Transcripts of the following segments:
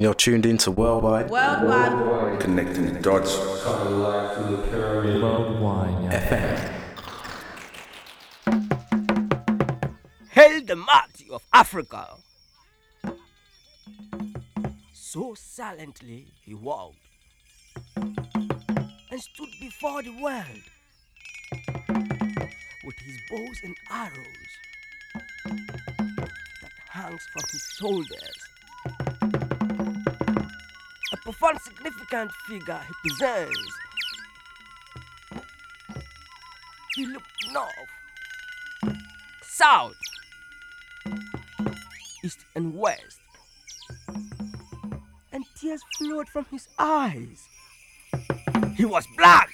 You're tuned into Worldwide Worldwide. Connecting the dots. Worldwide FM. Hail the mighty of Africa. So silently he walked and stood before the world with his bows and arrows that hangs from his shoulders. Profound, significant figure he presents. He looked north, south, east, and west, and tears flowed from his eyes. He was black,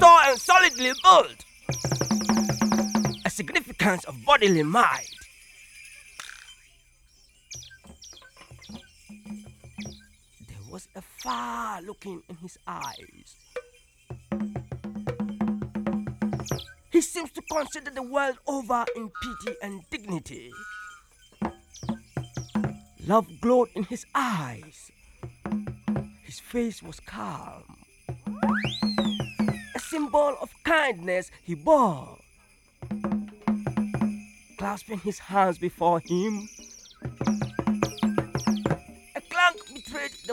tall, and solidly built, a significance of bodily might. Far looking in his eyes. He seems to consider the world over in pity and dignity. Love glowed in his eyes. His face was calm. A symbol of kindness he bore. Clasping his hands before him,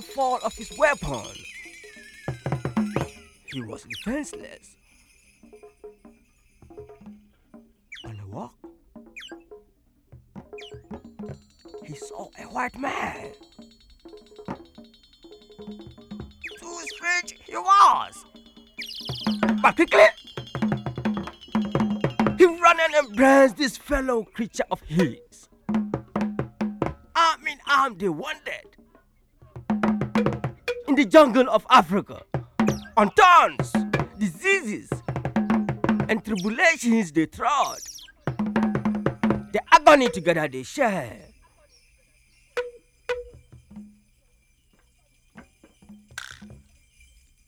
the fall of his weapon. He was defenseless. On a walk, he saw a white man. Too strange he was. But quickly, he ran and embraced this fellow creature of his. Arm in arm, they the jungle of Africa on thorns, diseases, and tribulations they trod. The agony together they share.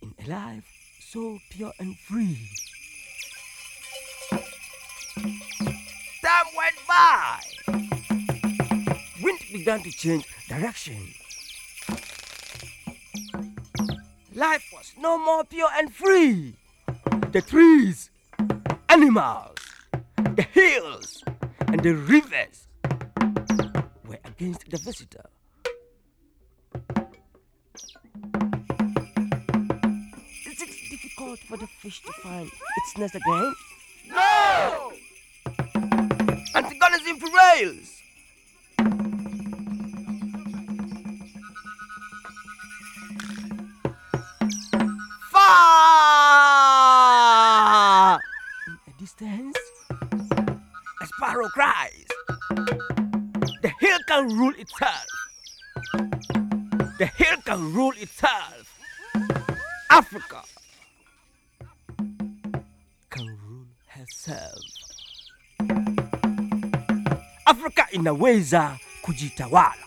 In a life so pure and free. Time went by. Wind began to change direction. Life was no more pure and free. The trees, animals, the hills, and the rivers were against the visitor. Is it difficult for the fish to find its nest again? No! Antagonism prevails. Can rule itself. The hill can rule itself. Africa can rule herself. Afrika inaweza kujitawala.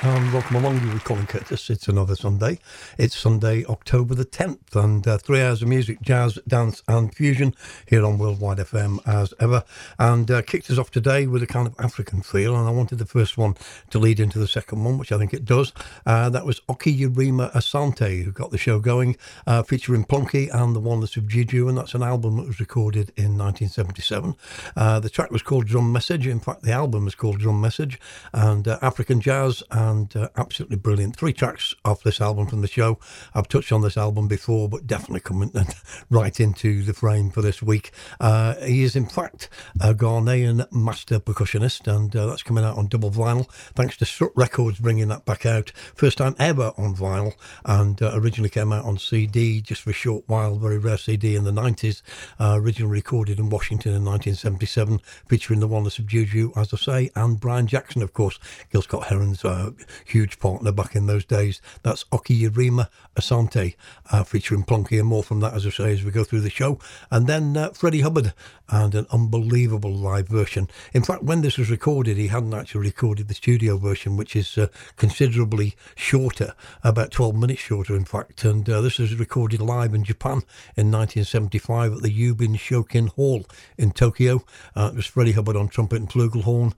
And welcome along You with Colin Curtis. It's another Sunday. It's Sunday, October the 10th, and uh, three hours of music, jazz, dance, and fusion here on Worldwide FM as ever. And uh, kicked us off today with a kind of African feel, and I wanted the first one to lead into the second one, which I think it does. Uh, that was Oki Okyerema Asante, who got the show going, uh, featuring Plunky and the Oneness of Juju, and that's an album that was recorded in 1977. Uh, the track was called Drum Message. In fact, the album is called Drum Message, and uh, African Jazz uh, absolutely brilliant. Three tracks off this album from the show. I've touched on this album before, but definitely coming right into the frame for this week. Uh, he is, in fact, a Ghanaian master percussionist, and uh, that's coming out on double vinyl. Thanks to Strut Records bringing that back out. First time ever on vinyl, and uh, originally came out on CD just for a short while. Very rare CD in the 90s. Uh, originally recorded in Washington in 1977, featuring the Oneness of Juju, as I say, and Brian Jackson, of course, Gil Scott Heron's a huge partner back in those days. That's Okyerema Asante, uh, featuring Plunky and more from that, as I say, as we go through the show. And then uh, Freddie Hubbard and an unbelievable live version. In fact, when this was recorded, he hadn't actually recorded the studio version, which is uh, considerably shorter, about 12 minutes shorter, in fact. And uh, this was recorded live in Japan in 1975 at the Yubin Chokin Hall in Tokyo. Uh, it was Freddie Hubbard on trumpet and flugelhorn,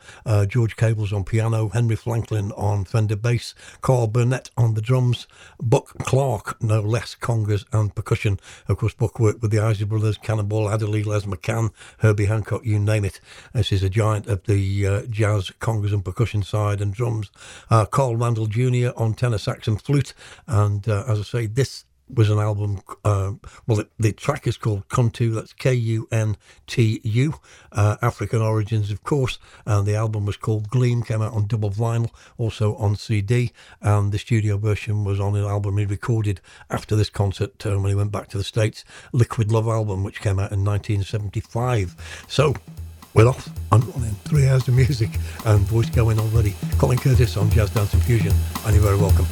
George Cables on piano, Henry Franklin on Fender bass, Carl Burnett on the drums, Buck Clark, no less, congas and percussion. Of course, Buck worked with the Isley Brothers, Cannonball Adderley, Les McCann, Herbie Hancock, you name it. This is a giant of the uh, jazz, congas and percussion side and drums. Uh, Carl Randall Jr. on tenor sax and flute. And uh, as I say, this was an album. Uh, well, the, the, track is called Kuntu. That's K U N T U. Uh, African origins, of course. And the album was called Gleam. Came out on double vinyl, also on CD. And the studio version was on an album he recorded after this concert uh, when he went back to the States. Liquid Love album, which came out in 1975. So we're off and running. Three hours of music and voice going already. Colin Curtis on Jazz Dance and Fusion. And you're very welcome.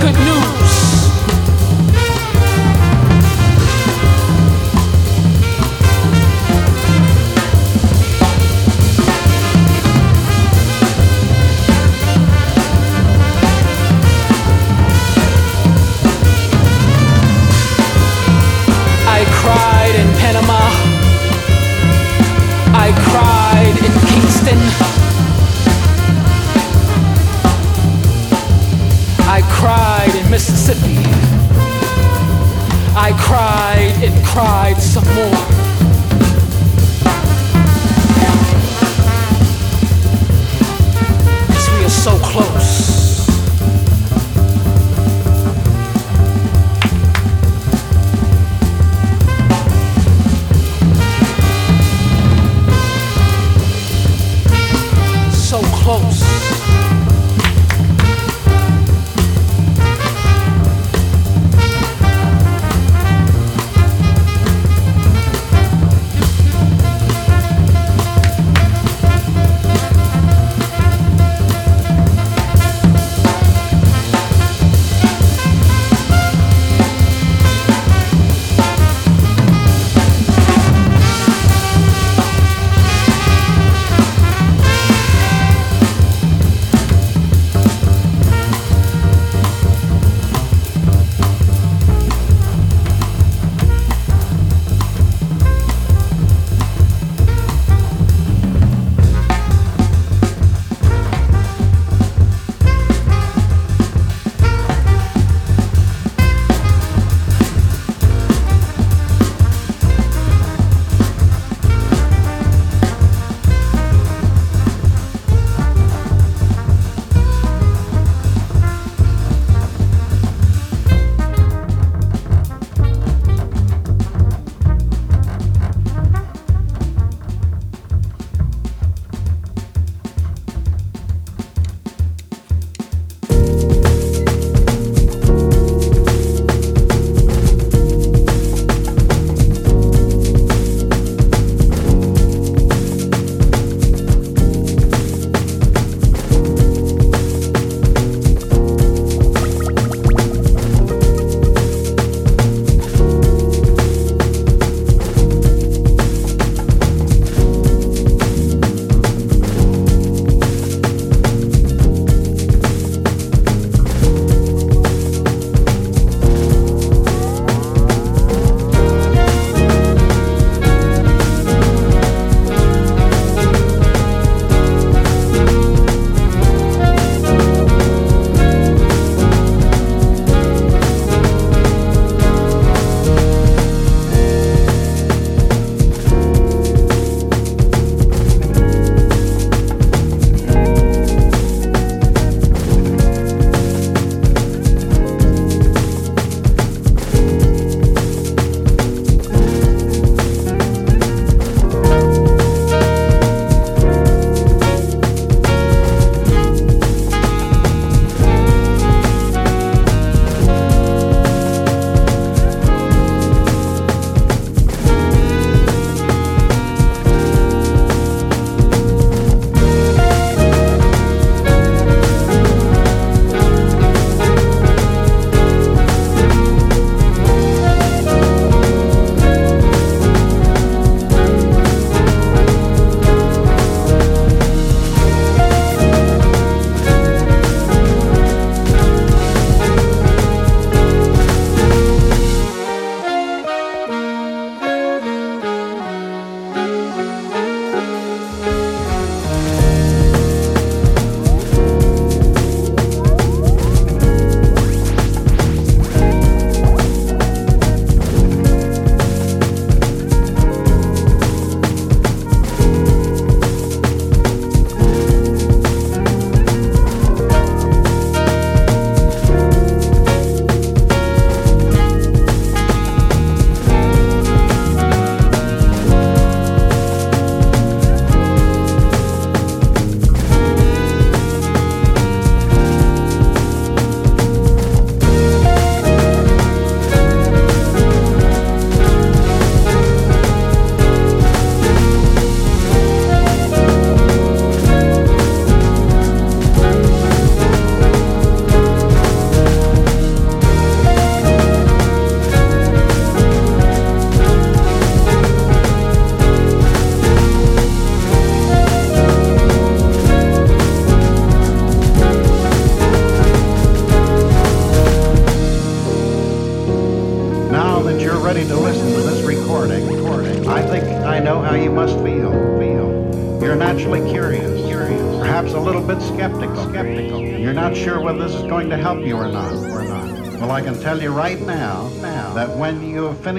Good news.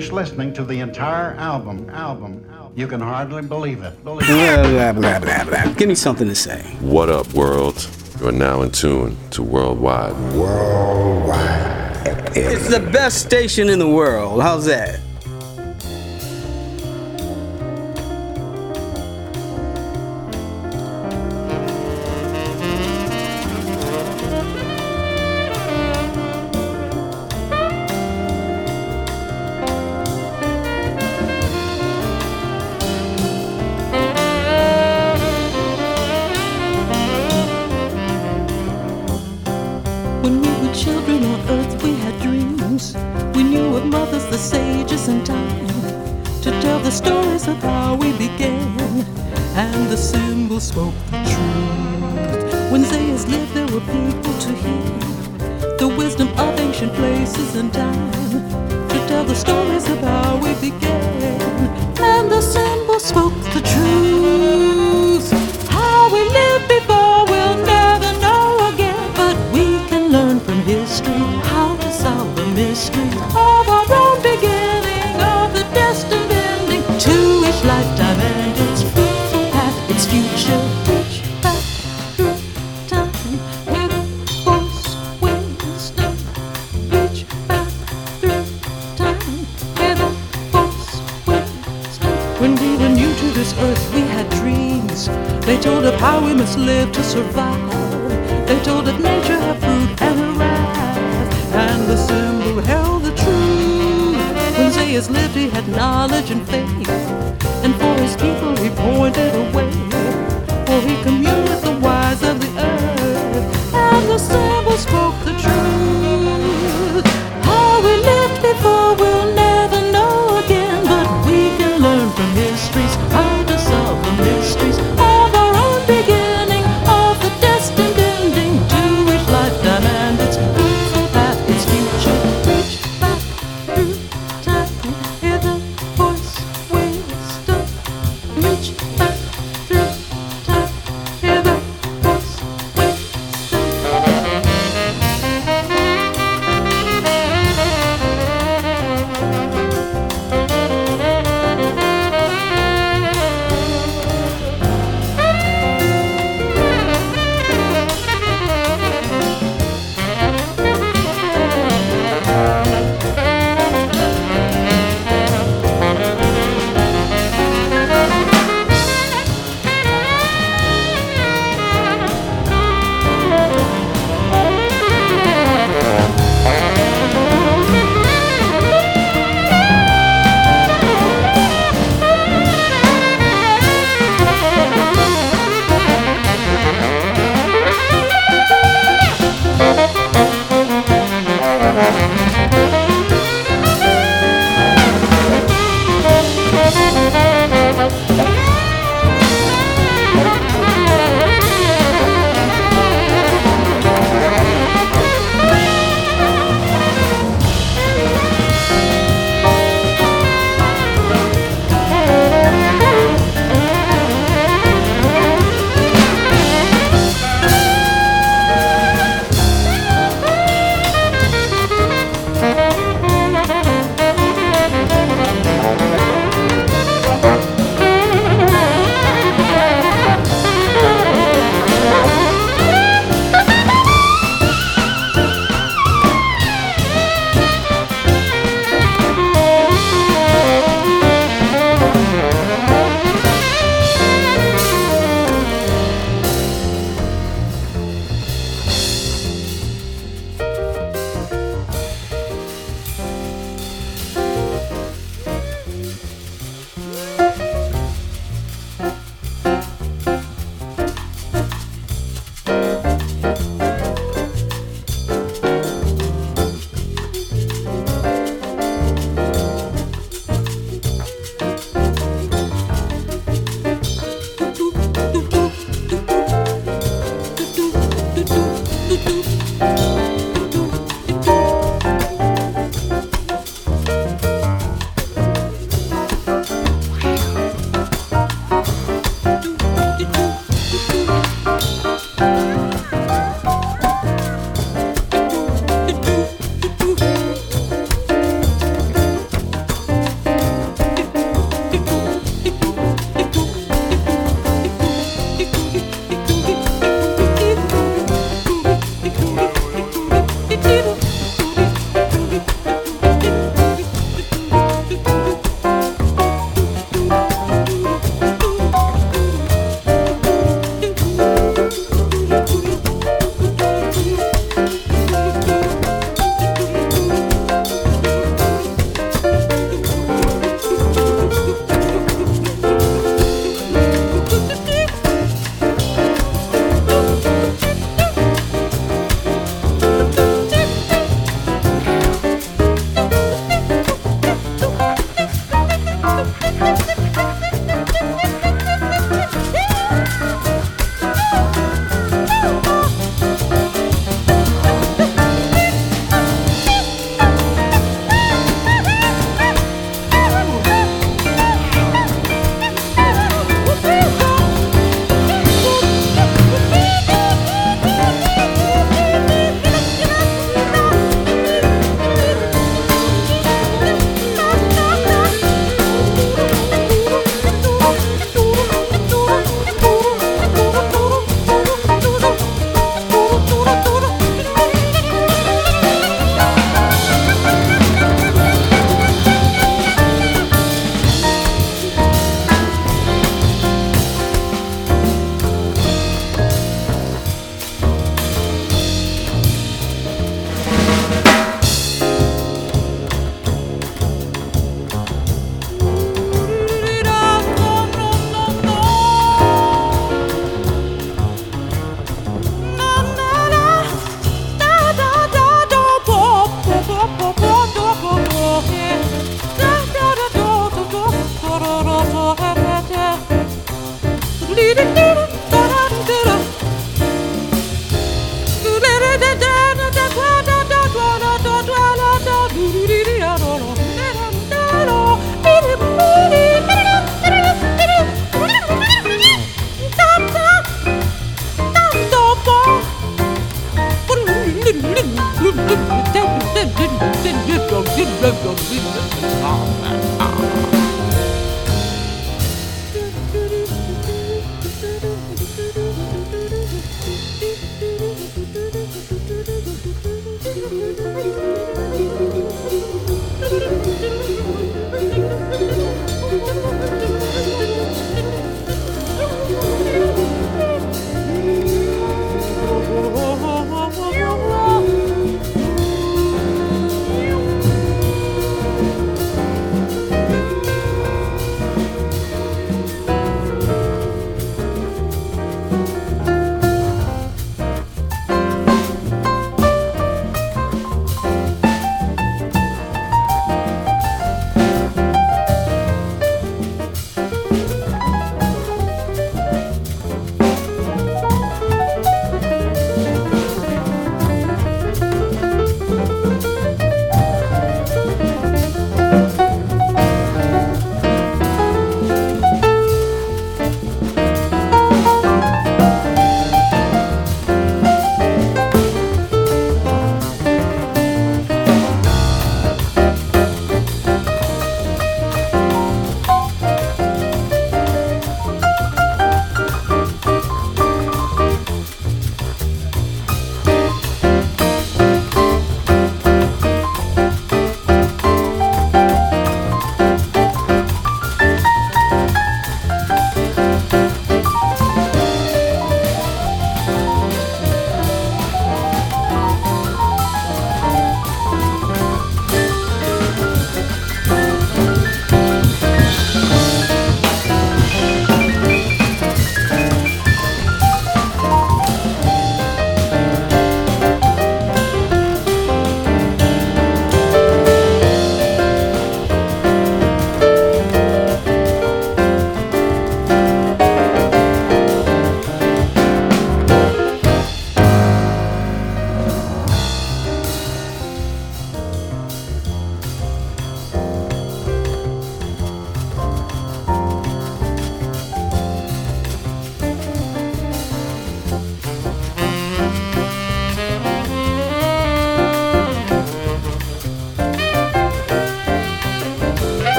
finish listening to the entire album, album, you can hardly believe it. Believe blah, blah, blah, blah, Give me something to say. What up, world? You are now in tune to Worldwide. Worldwide. It's the best station in the world. How's that?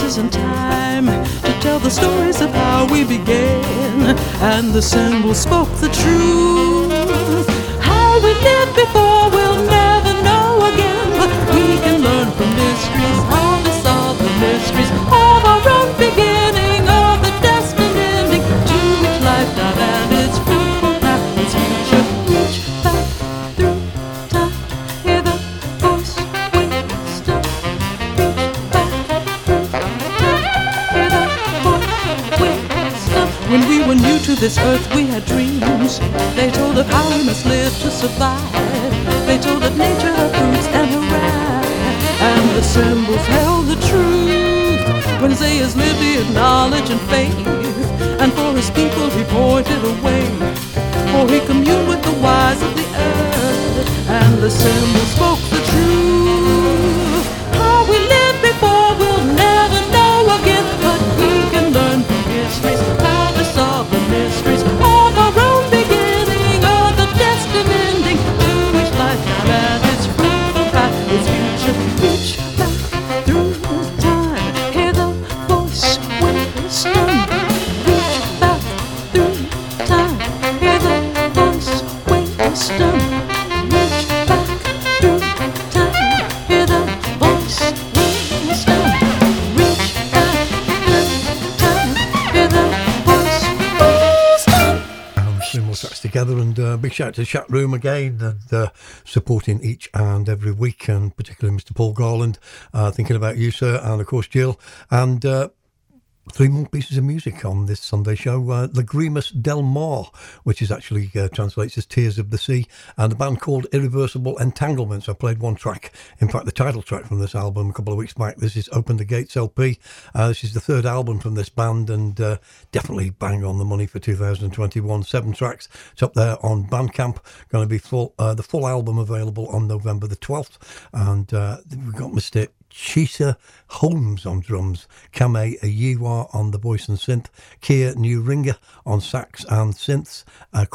Places and time to tell the stories of how we began. And the symbol spoke the truth. How we lived before this earth, we had dreams. They told of how we must live to survive. They told of nature, her fruits, and her wrath. And the symbols held the truth. When Zaius lived, had knowledge and faith. And for his people, he pointed a way. For he communed with the wise of the earth. And the symbols spoke together. And uh, big shout out to the chat room again and uh, supporting each and every week, and particularly Mr. Paul Garland, uh, thinking about you, sir, and of course Jill. And uh, three more pieces of music on this Sunday show. Uh, Lagrimas Del Mar, which is actually uh, translates as Tears of the Sea, and a band called Irreversible Entanglements. I played one track, in fact, the title track from this album a couple of weeks back. This is Open the Gates LP. Uh, this is the third album from this band, and uh, definitely bang on the money for 2021. Seven tracks. It's up there on Bandcamp. Going to be full. Uh, the full album available on November the 12th, and uh, we've got Mr. Tcheser Holmes on drums, Camae Ayewa on the voice and synth, Keir Neuringer on sax and synths, uh,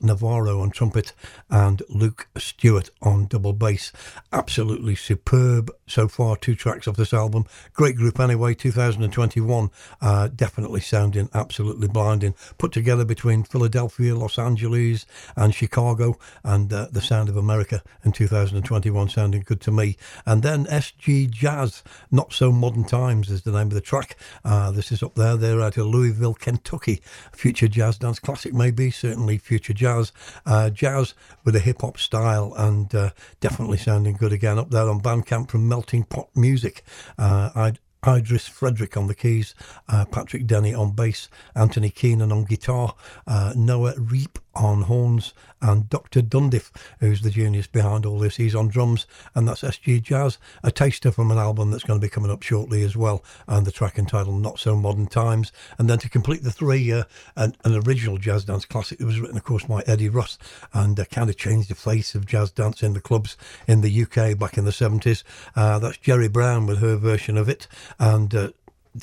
Navarro on trumpet, and Luke Stewart on double bass. Absolutely superb so far. Two tracks off this album. Great group anyway. 2021, uh, definitely sounding absolutely blinding. Put together between Philadelphia, Los Angeles, and Chicago, and uh, the sound of America in 2021 sounding good to me. And then SG Jazz, Not So Modern Times is the name of the track. Uh, this is up there. They're out of Louisville, Kentucky. Future jazz dance classic, maybe, certainly future jazz. Uh, jazz with a hip hop style and uh, definitely sounding good again up there on Bandcamp from Melting Pot Music. Uh, I'd Idris Frederick on the keys, uh, Patrick Denny on bass, Anthony Keenan on guitar, uh, Noah Reap on horns, and Dr. Dundiff, who's the genius behind all this. He's on drums, and that's SG Jazz, a taster from an album that's going to be coming up shortly as well, and the track entitled Not So Modern Times. And then to complete the three, uh, an, an original jazz dance classic that was written, of course, by Eddie Russ, and uh, kind of changed the face of jazz dance in the clubs in the UK back in the 70s. Uh, that's Geri Brown with her version of it, and uh,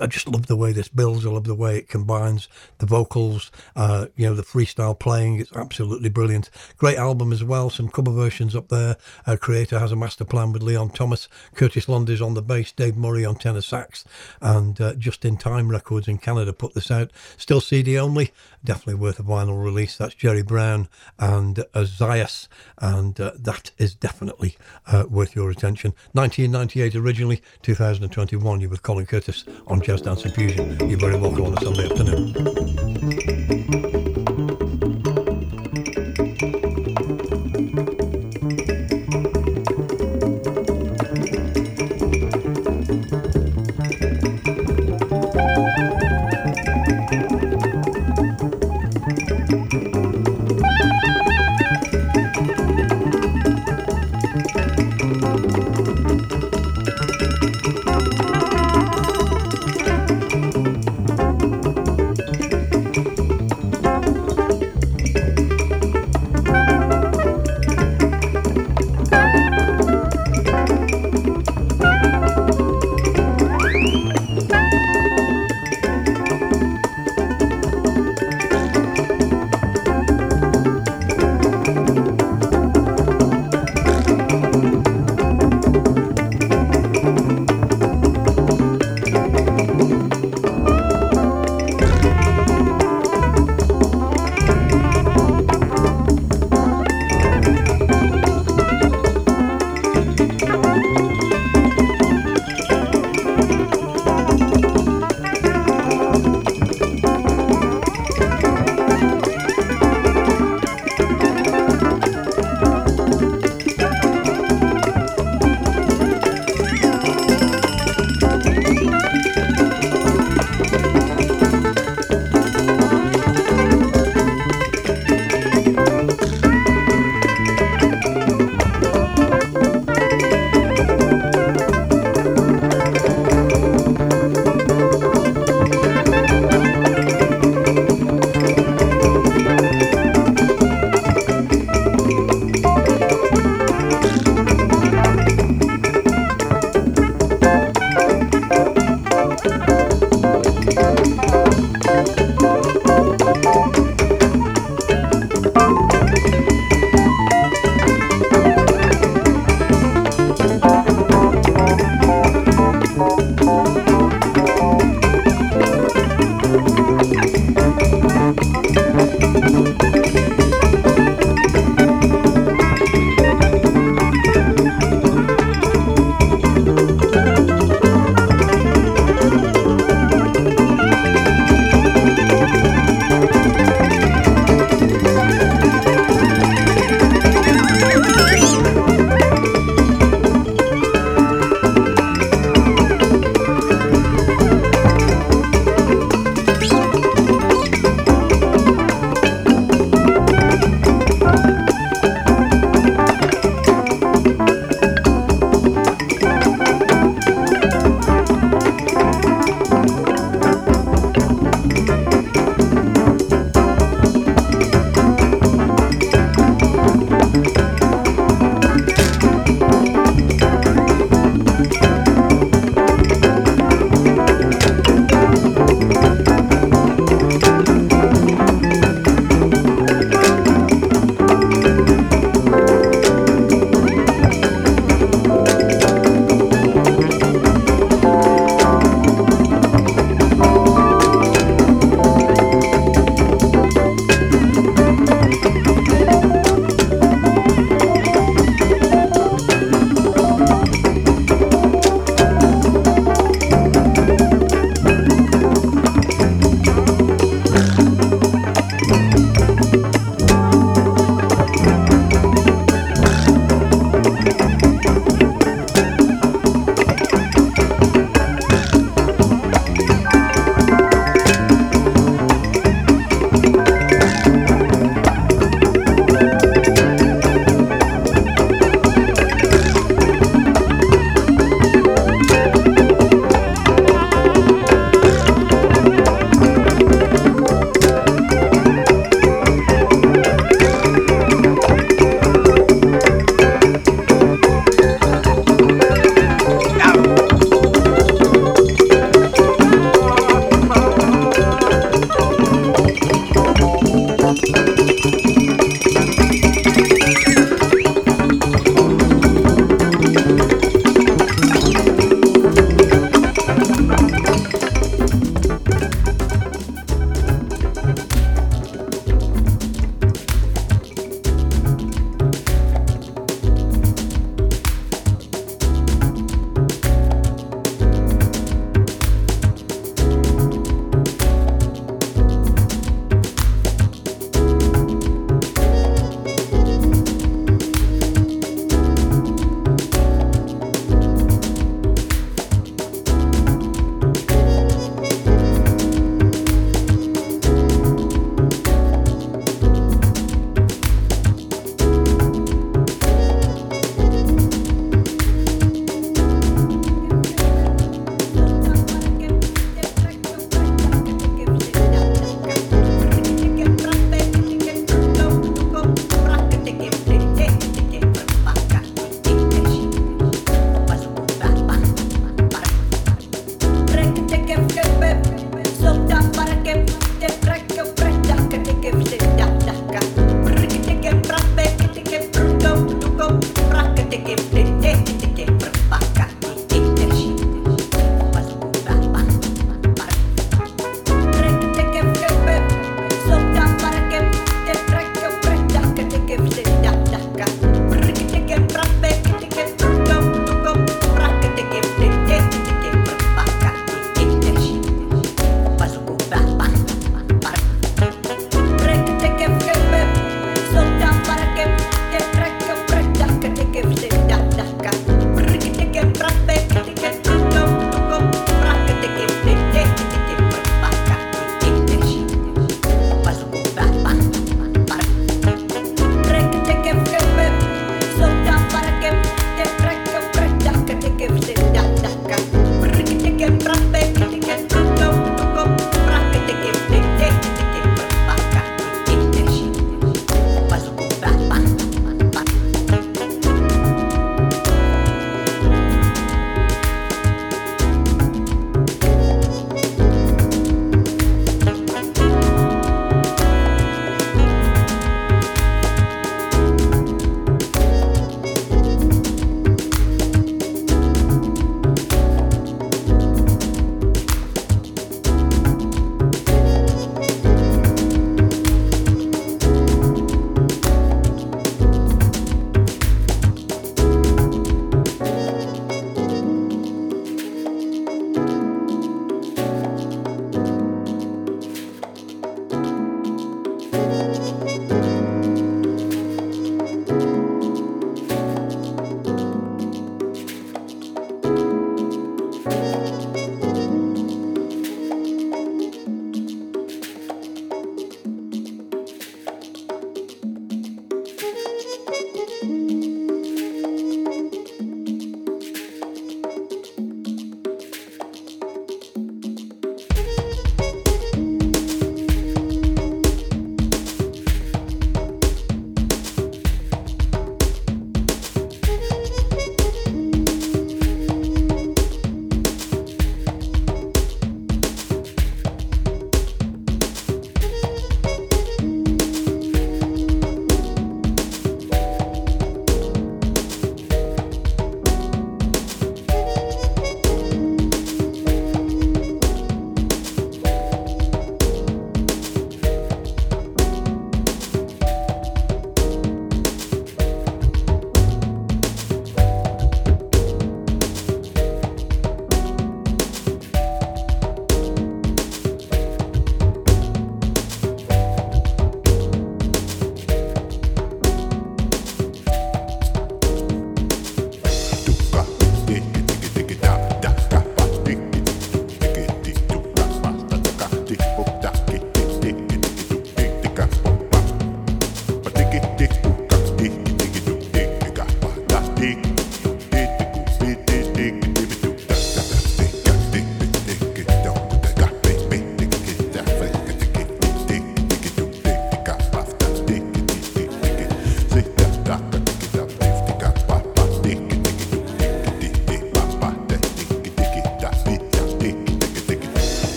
I just love the way this builds. I love the way it combines the vocals, uh, you know, the freestyle playing. It's absolutely brilliant. Great album as well. Some cover versions up there. Uh, Creator has a master plan with Leon Thomas, Curtis Londis on the bass, Dave Murray on tenor sax, and uh, Just in Time Records in Canada put this out. Still CD only. Definitely worth a vinyl release. That's Geri Brown and Zaius, and uh, that is definitely uh, worth your attention. 1998 originally, 2021. You with Colin Curtis on Jazz Dance and Fusion. You're very welcome on a Sunday afternoon.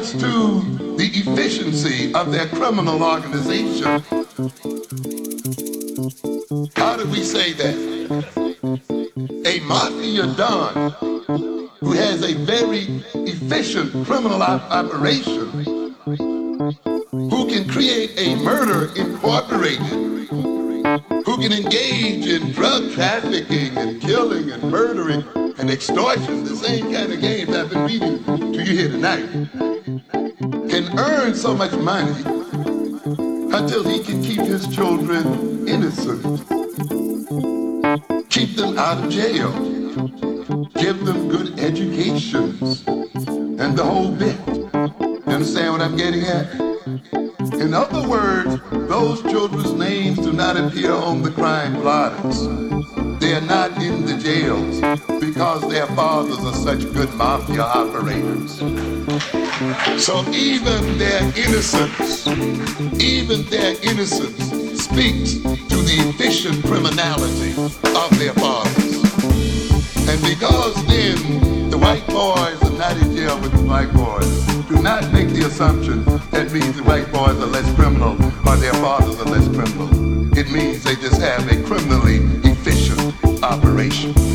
Points to the efficiency of their criminal organization. How do we say that? A mafia don who has a very efficient criminal op- operation, who can create a murder incorporated, who can engage in drug trafficking and killing and murdering and extortion, the same kind of games I've been reading to you here tonight, so much money until he can keep his children innocent, keep them out of jail, give them good educations, and the whole bit. You understand what I'm getting at? In other words, those children's names do not appear on the crime blotters. They are not in the jails because their fathers are such good mafia operators. So even their innocence, even their innocence speaks to the efficient criminality of their fathers. And because then the white boys are not in jail with the black boys, do not make the assumption that means the white boys are less criminal or their fathers are less criminal. It means they just have a criminally efficient operation.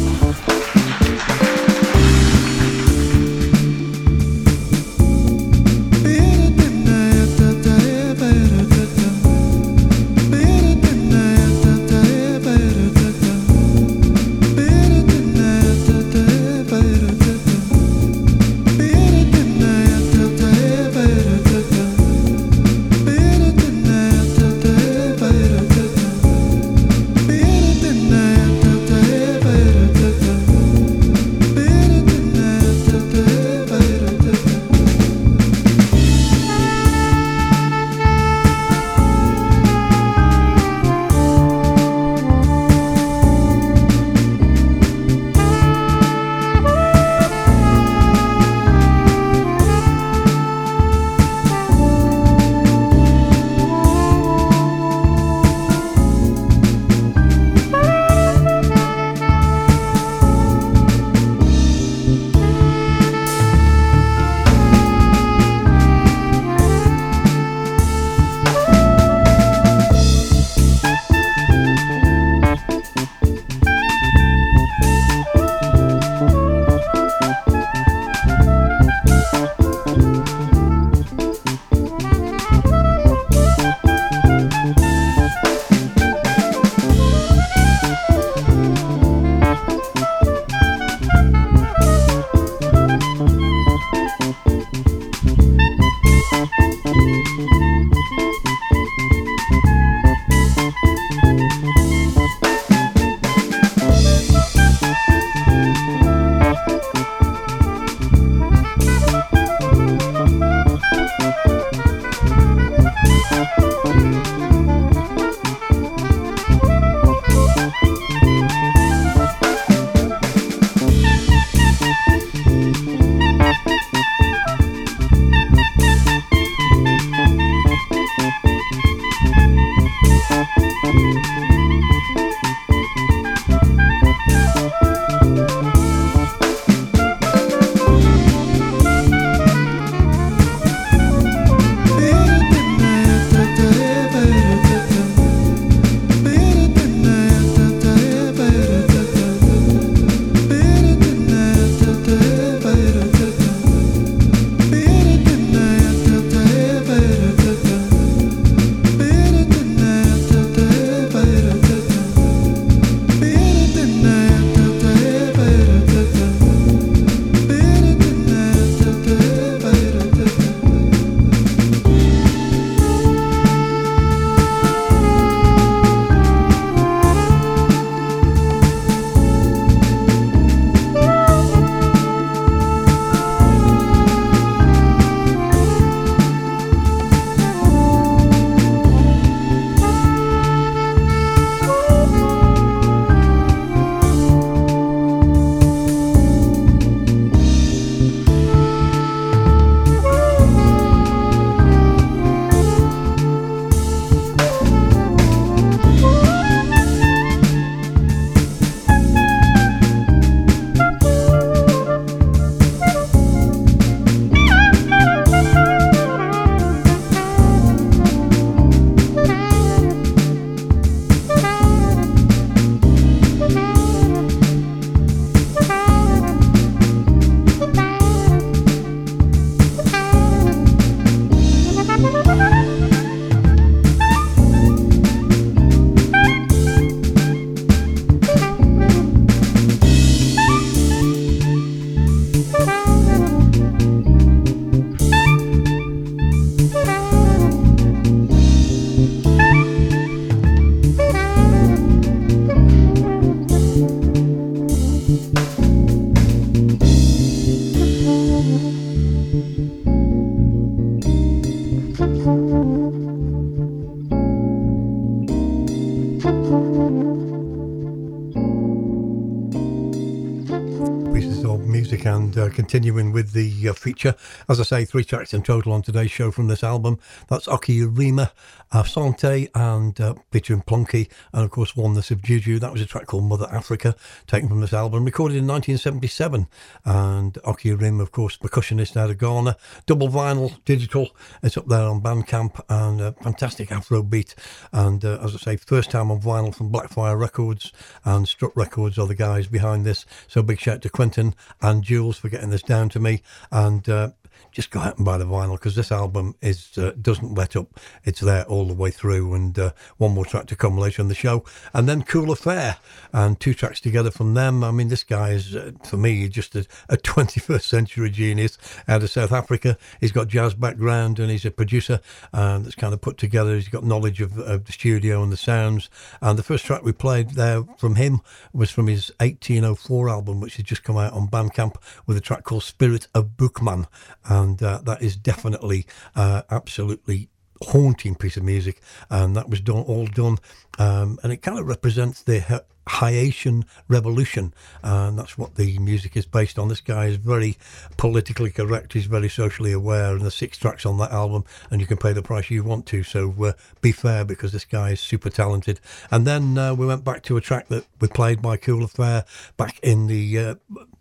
Uh, continuing with the uh, feature. As I say, three tracks in total on today's show from this album. That's Okyerema, Asante, and uh, featuring Plunky, and of course, Oneness of Juju. That was a track called Mother Africa, taken from this album, recorded in 1977. And Okyerema, of course, percussionist out of Ghana. Double vinyl, digital. It's up there on Bandcamp, and uh, fantastic Afro beat. And uh, as I say, first time on vinyl from Blackfire Records and Strut Records are the guys behind this. So big shout to Quentin and Jules for getting this down to me. And uh, just go out and buy the vinyl because this album is uh, doesn't let up. It's there all the way through, and uh, one more track to come later in the show, and then Cool Affair and two tracks together from them. I mean, this guy is uh, for me just a, a 21st century genius out of South Africa. He's got jazz background and he's a producer um, that's kind of put together. He's got knowledge of, of the studio and the sounds. And the first track we played there from him was from his 1804 album, which has just come out on Bandcamp with a track called Spirit of Boukman. And and uh, that is definitely uh, absolutely haunting piece of music. And that was done all done um, and it kind of represents the Haitian revolution. And that's what the music is based on. This guy is very politically correct. He's very socially aware. And there's six tracks on that album and you can pay the price you want to. So uh, be fair because this guy is super talented. And then uh, we went back to a track that we played by Cool Affair back in the uh,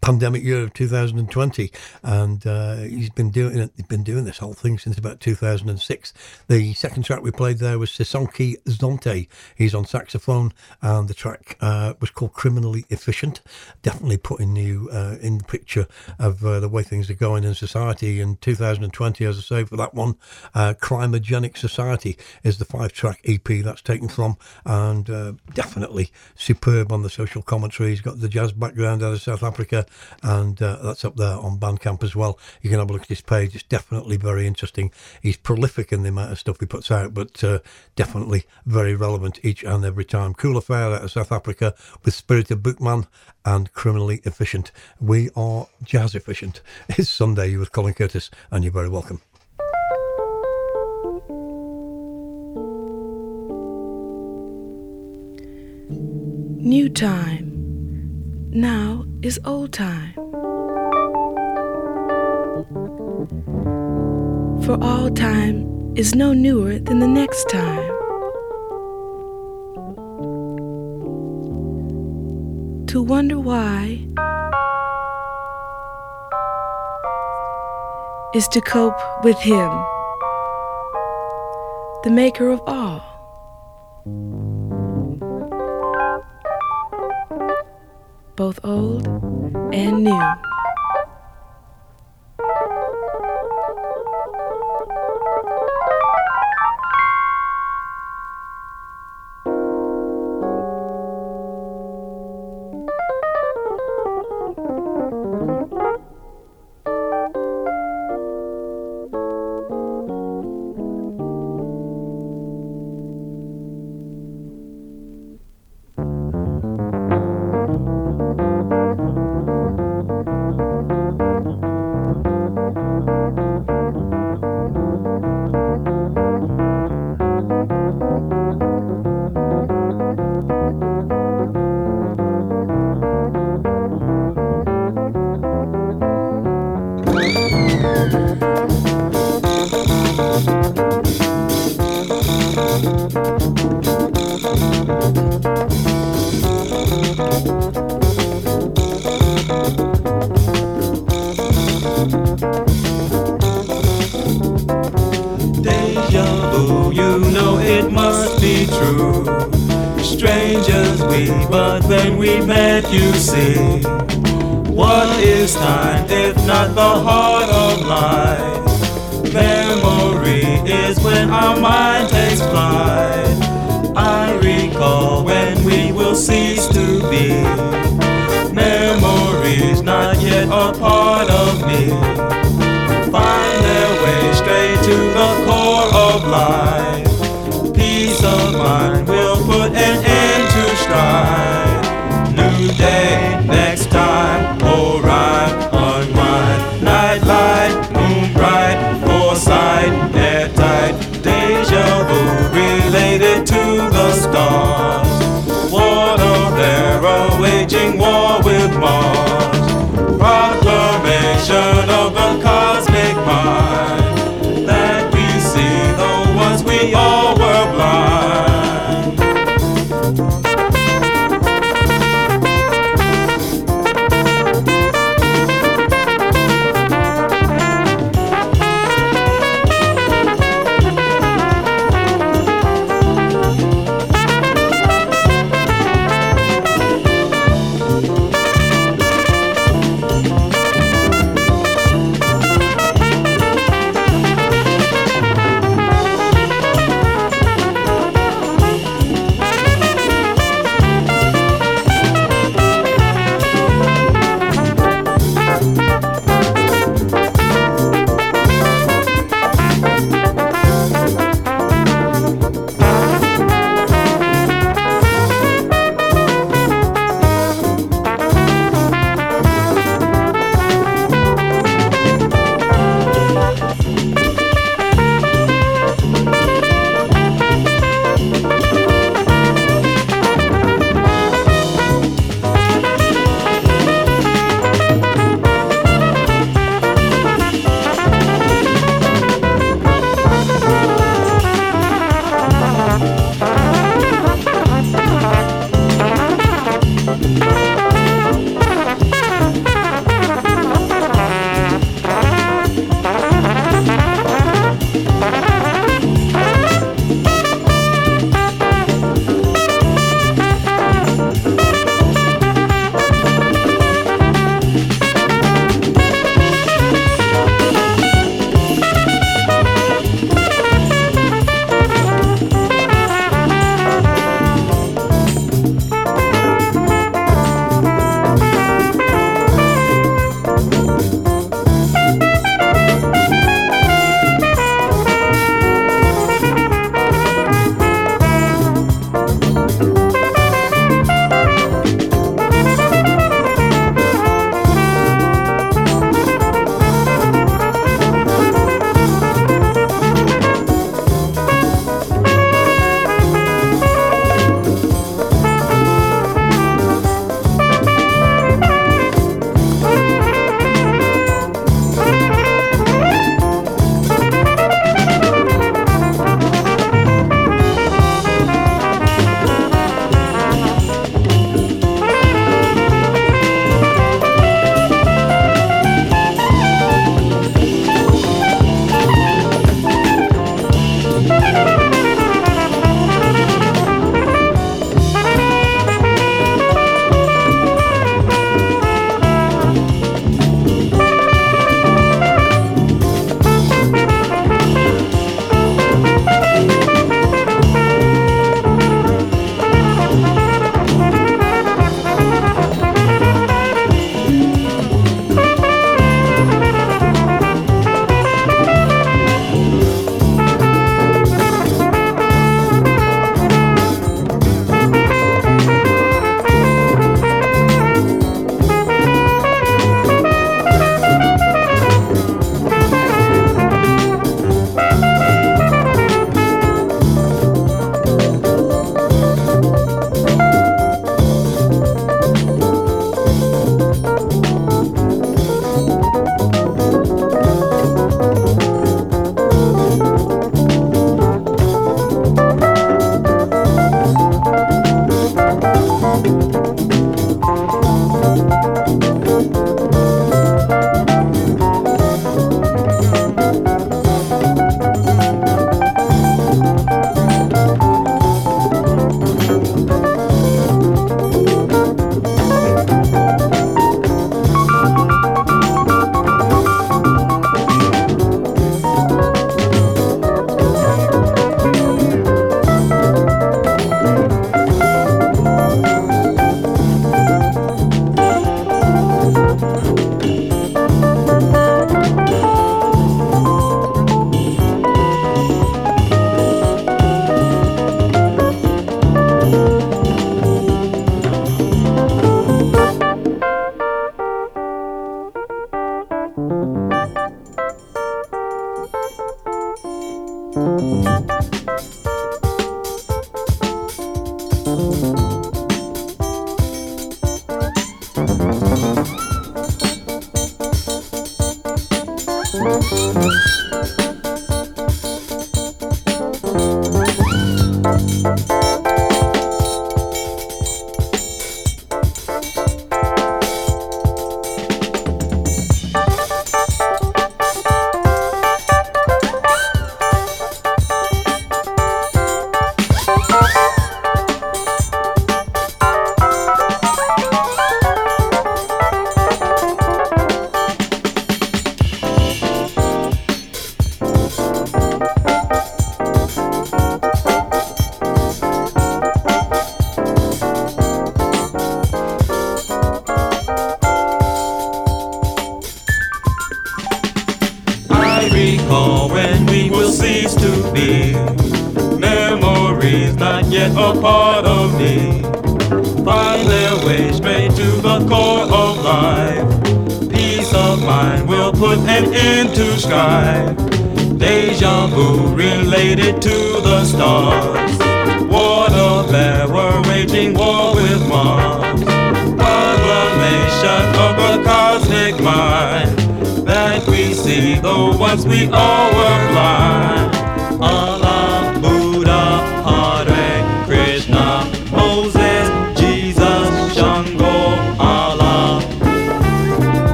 pandemic year of 2020, and uh, he's been doing it. He's been doing this whole thing since about 2006. The second track we played there was Sisonke Xonti. He's on saxophone, and the track uh, was called "Criminally Efficient." Definitely putting you uh, in the picture of uh, the way things are going in society in 2020. As I say, for that one, uh, "Crimogenic Society" is the five-track EP that's taken from, and uh, definitely superb on the social commentary. He's got the jazz background out of South Africa and uh, that's up there on Bandcamp as well. You can have a look at his page. It's definitely very interesting. He's prolific in the amount of stuff he puts out, but uh, definitely very relevant each and every time. Cool affair out of South Africa with Spirit of Boukman and Criminally Efficient. We are jazz efficient. It's Sunday with Colin Curtis, and you're very welcome. New time. Now is old time. For all time is no newer than the next time. To wonder why is to cope with Him, the Maker of all. Both old and new.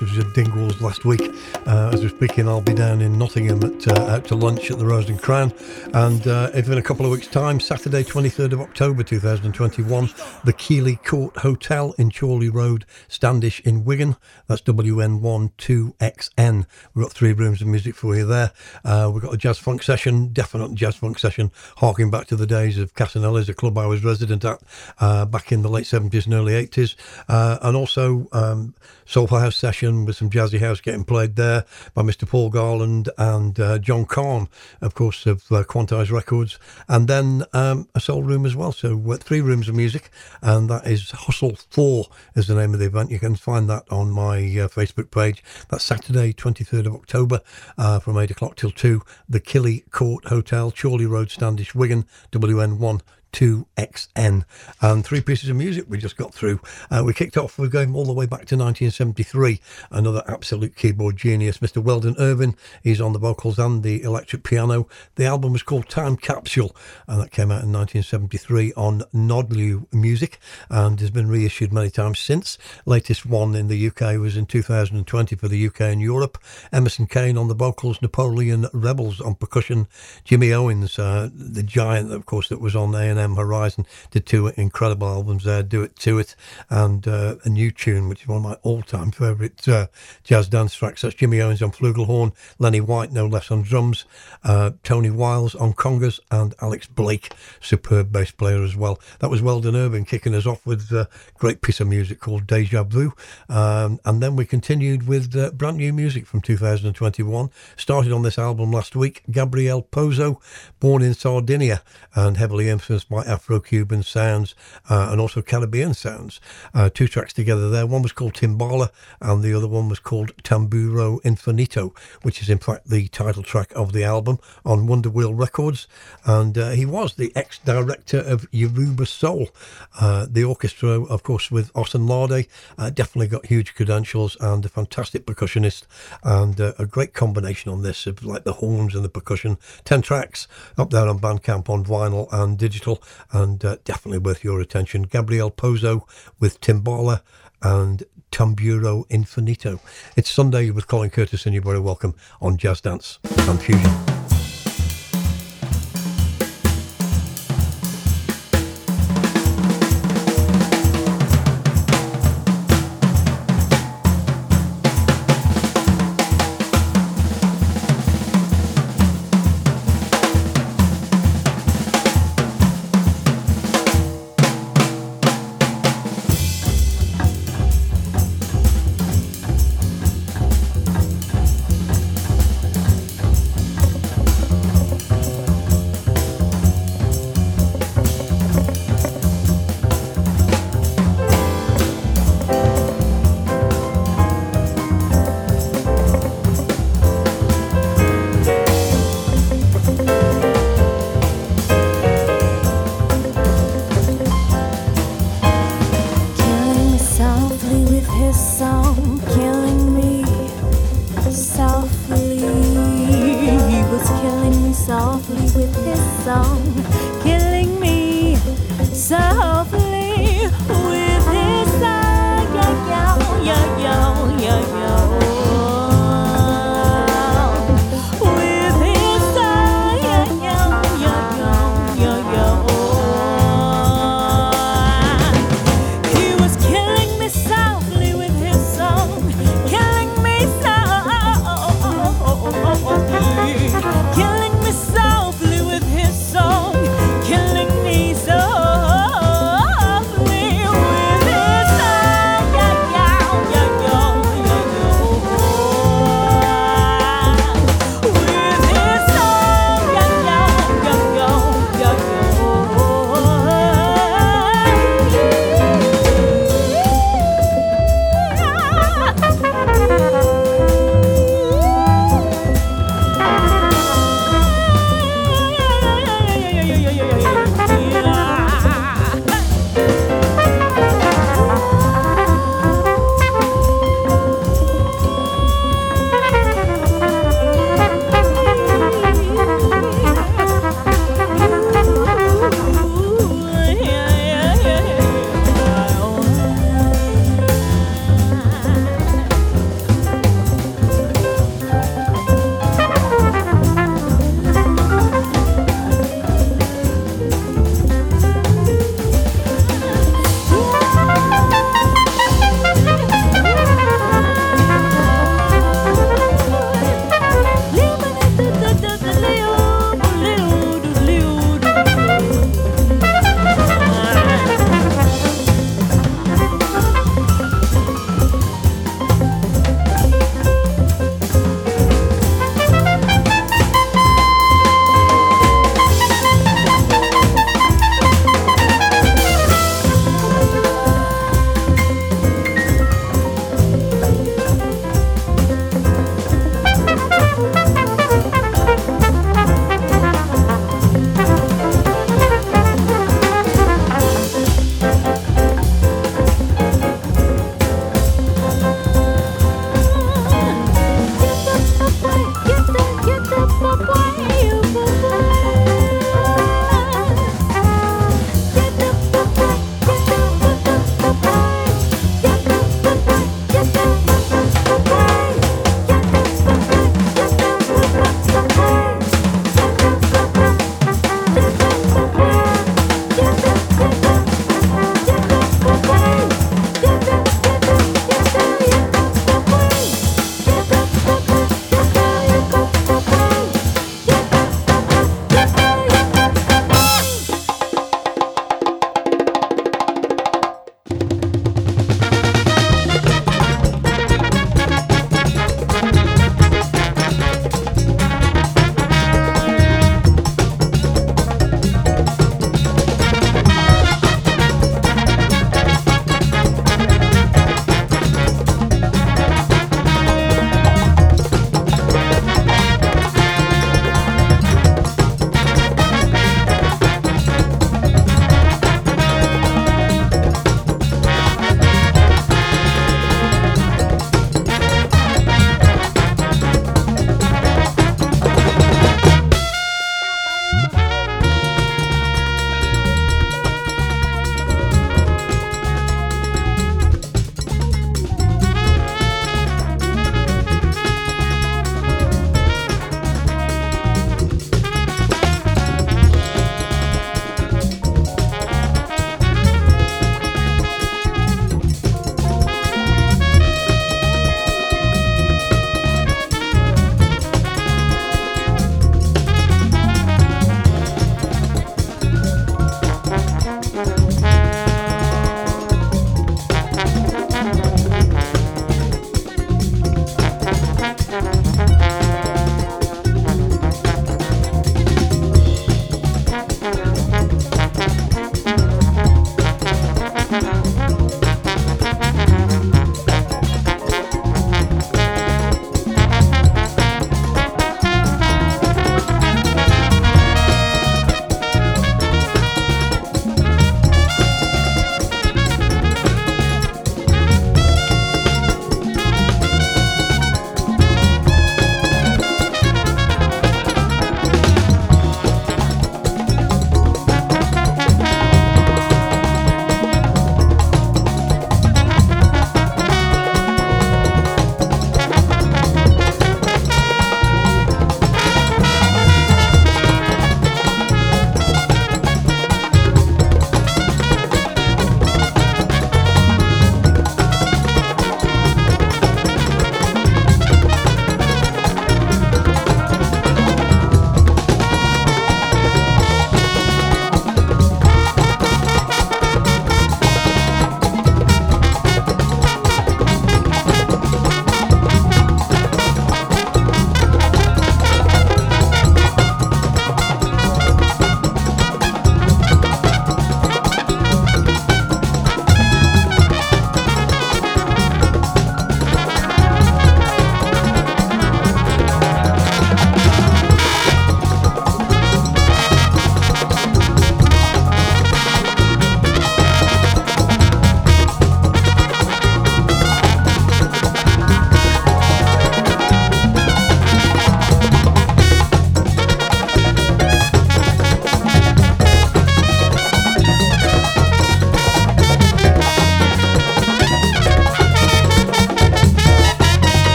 It was at Dingwalls last week. Uh, as we're speaking, I'll be down in Nottingham at uh, out to lunch at the Rose and Crown. And uh, in a couple of weeks' time, Saturday, 23rd of October 2021, the Kilhey Court Hotel in Chorley Road, Standish in Wigan. That's WN12XN. We've got three rooms of music for you there. Uh, we've got a jazz funk session, definite jazz funk session, harking back to the days of Casanelli's, a club I was resident at uh, back in the late 70s and early 80s. Uh, and also um, Soulful House session with some jazzy house getting played there by Mr. Paul Garland and uh, John Kahn, of course, of uh, Quantize Records. And then um, a soul room as well. So three rooms of music. And that is Hustle 4 is the name of the event. You can find that on my uh, Facebook page. That's Saturday, 23rd of October uh, from 8 o'clock till 2. The Kilhey Court Hotel, Chorley Road, Standish, Wigan, WN1 2XN. And three pieces of music we just got through. Uh, we kicked off, we're going all the way back to 1973. Another absolute keyboard genius, Mr. Weldon Irvine. He's on the vocals and the electric piano. The album was called Time Capsule, and that came out in 1973 on Nodlew Music and has been reissued many times since. Latest one in the UK was in 2020 for the UK and Europe. Emerson Kane on the vocals, Napoleon Revels on percussion, Jimmy Owens, uh, the giant, of course, that was on A&M Horizon, did two incredible albums there, Do It To It, and uh, a new tune, which is one of my all-time favourite uh, jazz dance tracks. That's Jimmy Owens on flugelhorn, Lenny White, no less, on drums, uh, Tony Wiles on congas, and Alex Blake, superb bass player as well. That was Weldon Irvine kicking us off with a great piece of music called Deja Vu. Um, and then we continued with uh, brand new music from 2021. Started on this album last week, Gabriel Poso, born in Sardinia and heavily influenced by Afro Cuban sounds uh, and also Caribbean sounds. Uh, two tracks together there. One was called Timbala and the other one was called Tamburo Infinito, which is in fact the title track of the album on Wonder Wheel Records. And uh, he was the ex director of Yoruba Soul, uh, the orchestra, of course, with Osunlade. Uh, definitely got huge credentials and a fantastic percussionist and uh, a great combination on this of like the horns and the percussion. 10 tracks up there on Bandcamp on vinyl and digital, and uh, definitely worth your attention. Gabriel Poso with Timbala and Tamburo Infinito. It's Sunday with Colin Curtis, and you're very welcome on Jazz Dance and Fusion.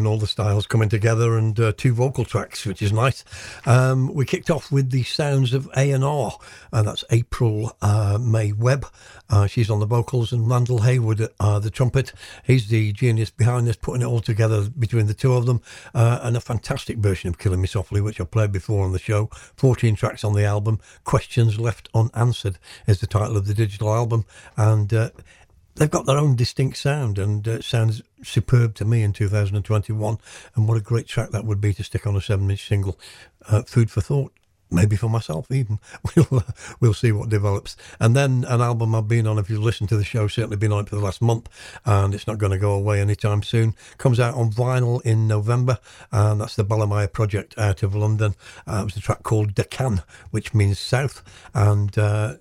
And all the styles coming together and uh, two vocal tracks, which is nice. Um, we kicked off with the sounds of A&R, and that's April uh, May Webb. Uh, she's on the vocals and Randall Haywood uh, the trumpet. He's the genius behind this, putting it all together between the two of them. Uh, and a fantastic version of Killing Me Softly, which I played before on the show. 14 tracks on the album. Questions Left Unanswered is the title of the digital album. And uh, they've got their own distinct sound and uh, sounds superb to me in 2021 and what a great track that would be to stick on a seven inch single uh, food for thought maybe for myself even. We'll uh, we'll see what develops. And then an album i've been on if you've listened to the show certainly been on it for the last month and it's not going to go away anytime soon. Comes out on vinyl in november and that's the Balimaya project out of london. Uh, it was a track called Deccan which means south and uh,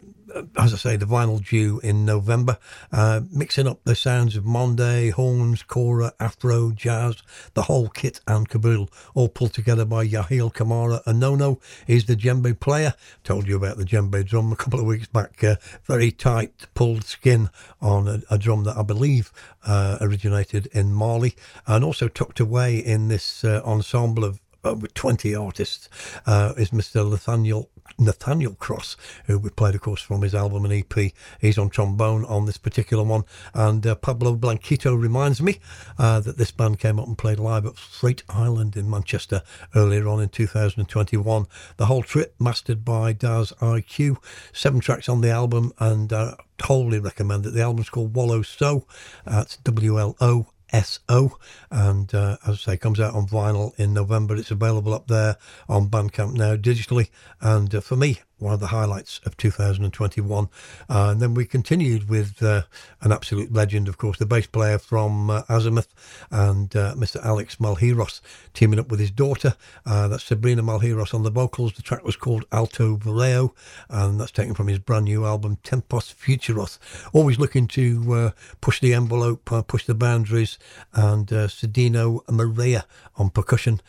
as I say, the vinyl due in November, uh, mixing up the sounds of Mande, horns, kora, afro, jazz, the whole kit and caboodle, all pulled together by Yahael Camara And Onono. He's the djembe player. Told you about the djembe drum a couple of weeks back. Uh, very tight, pulled skin on a, a drum that I believe uh, originated in Mali and also tucked away in this uh, ensemble of over 20 artists uh, is Mr. Nathaniel Nathaniel Cross, who we played, of course, from his album and EP. He's on trombone on this particular one. And uh, Pablo Blanquito reminds me uh, that this band came up and played live at Freight Island in Manchester earlier on in 2021. The whole trip mastered by Daz IQ. Seven tracks on the album, and uh, totally recommend it. The album's called Wolo So. That's W L O SO. And uh, as I say, comes out on vinyl in November. It's available up there on Bandcamp now digitally. And uh, for me, one of the highlights of 2021. Uh, and then we continued with uh, an absolute legend, of course, the bass player from uh, Azimuth and uh, Mr. Alex Malheiros teaming up with his daughter. Uh, that's Sabrina Malheiros on the vocals. The track was called Alto Voleo, and that's taken from his brand new album Tempos Futuros. Always looking to uh, push the envelope, push the boundaries, and Sedino Maria on percussion.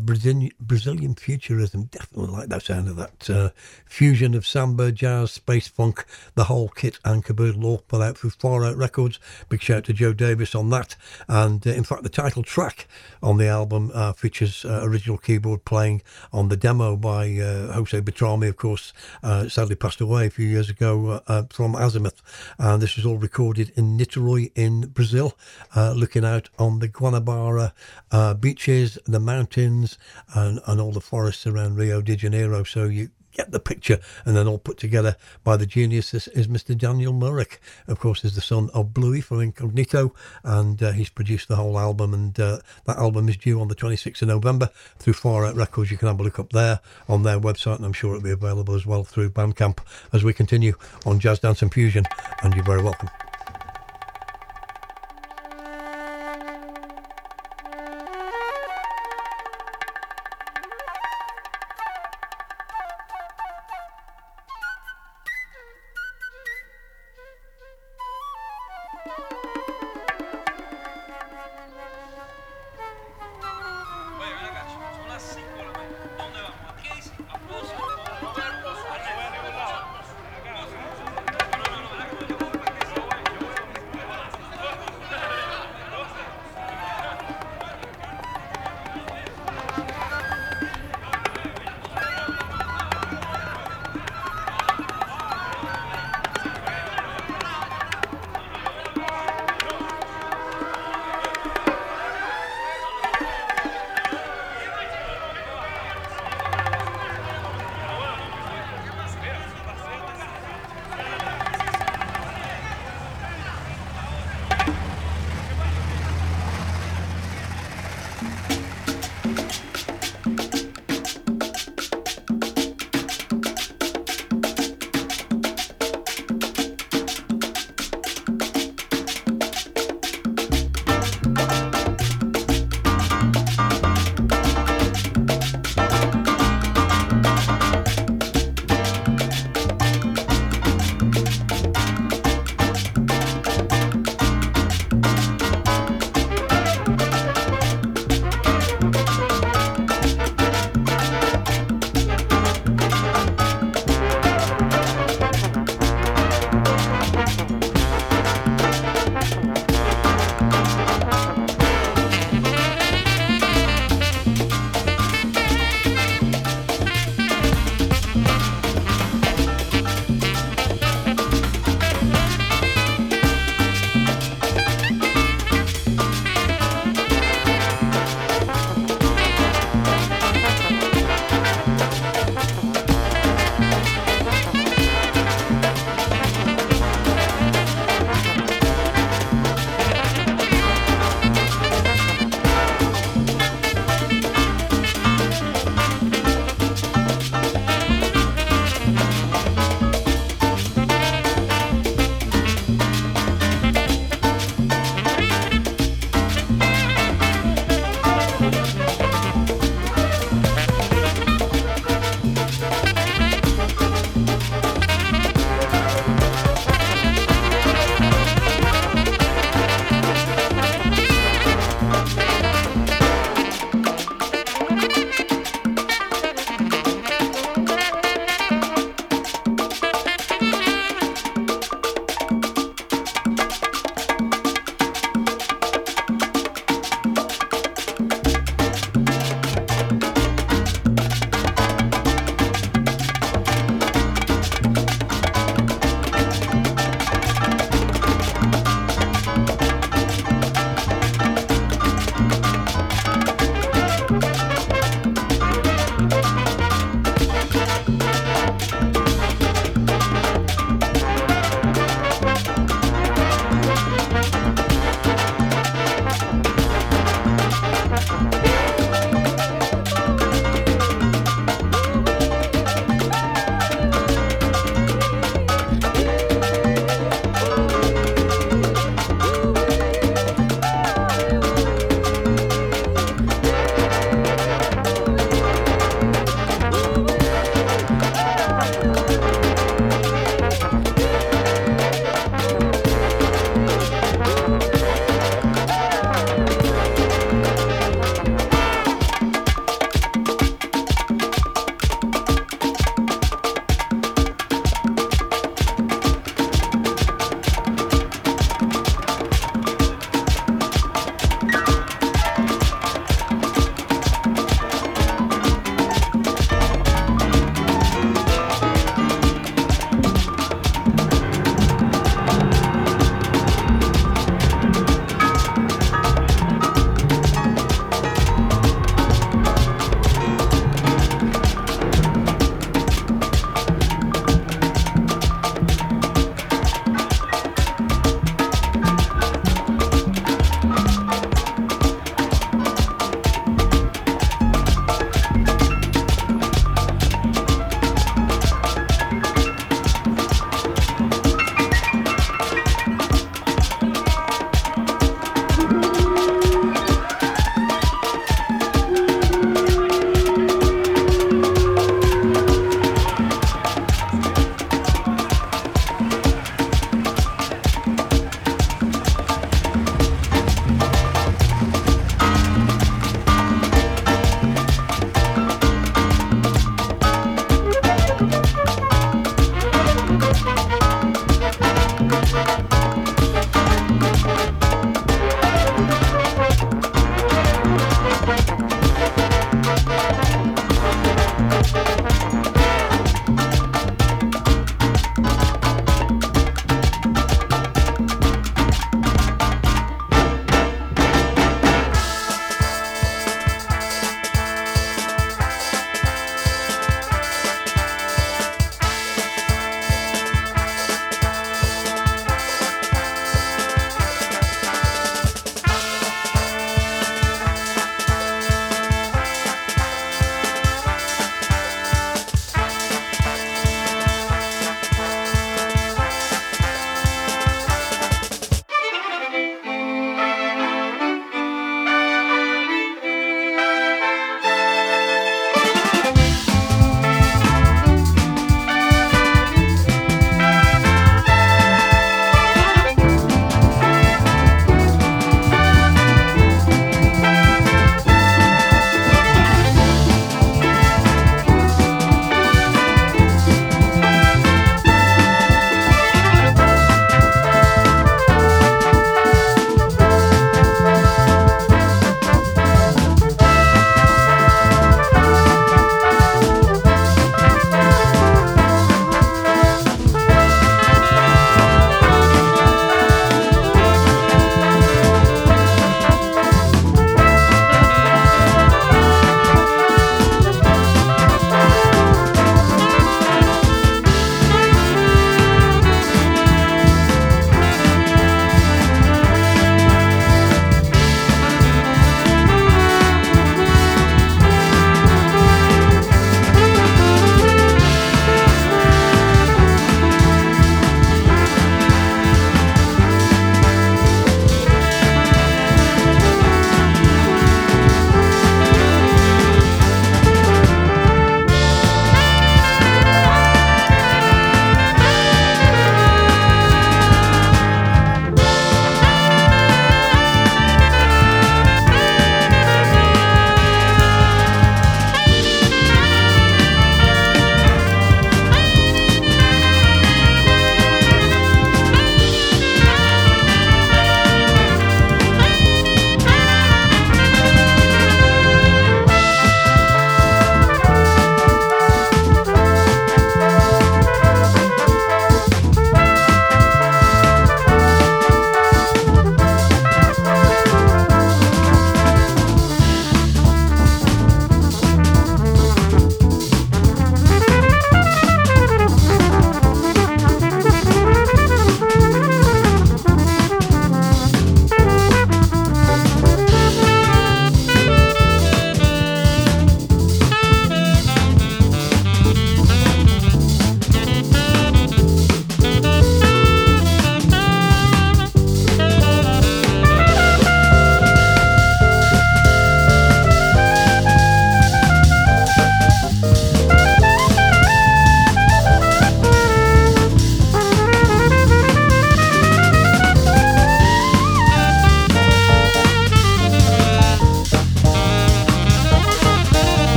Brazilian, Brazilian futurism, definitely like that sound of that fusion of samba, jazz, space funk, the whole kit and caboodle all put out through Far Out Records. Big shout out to Joe Davis on that. And uh, in fact, the title track on the album uh, features uh, original keyboard playing on the demo by uh, Jose Bertrami, of course, uh, sadly passed away a few years ago uh, from Azimuth. And this was all recorded in Niterói in Brazil, looking out on the Guanabara beaches, the mountains, and, and all the forests around Rio de Janeiro. So you get the picture, and then all put together by the genius this is Mr. Daniel Maunick. Of course, is the son of Bluey from Incognito, and uh, he's produced the whole album. And uh, that album is due on the 26th of November through Far Out Records. You can have a look up there on their website, and I'm sure it'll be available as well through Bandcamp as we continue on Jazz Dance and Fusion. And you're very welcome.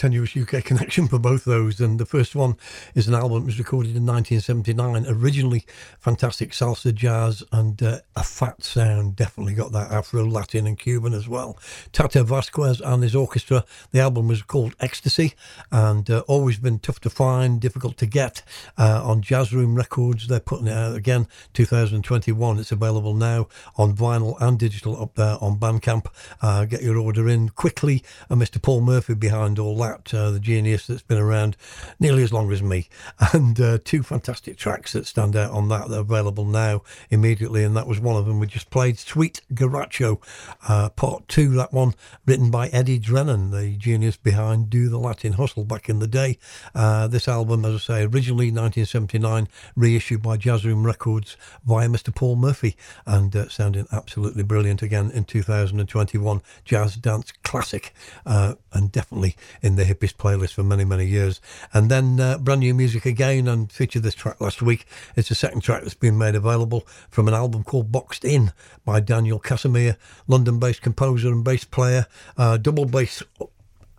Tenuous UK connection for both those. And the first one is an album that was recorded in 1979. Originally, fantastic salsa, jazz, and uh, a fat sound. Definitely got that Afro, Latin, and Cuban as well. Tata Vasquez and his orchestra. The album was called Ecstasy, and uh, always been tough to find, difficult to get uh, on Jazz Room Records. They're putting it out again, 2021. It's available now on vinyl and digital up there on Bandcamp. Uh, get your order in quickly. And Mr. Paul Murphy behind all that, uh, the genius that's been around nearly as long as me. And uh, two fantastic tracks that stand out on that. They're available now immediately, and that was one of them we just played. Sweet Garacho, uh, part two, that one written by Eddie Drennon, the genius behind Do the Latin Hustle back in the day. Uh, this album, as I say, originally 1979, reissued by Jazz Room Records via Mr. Paul Murphy, and uh, sounding absolutely brilliant again in 2021. Jazz dance classic, uh, and definitely in the hippiest playlist for many, many years. And then uh, brand new music again, and featured this track last week. It's the second track that's been made available from an album called Boxed In by Daniel Casimir, London based composer and bass player, uh, double bass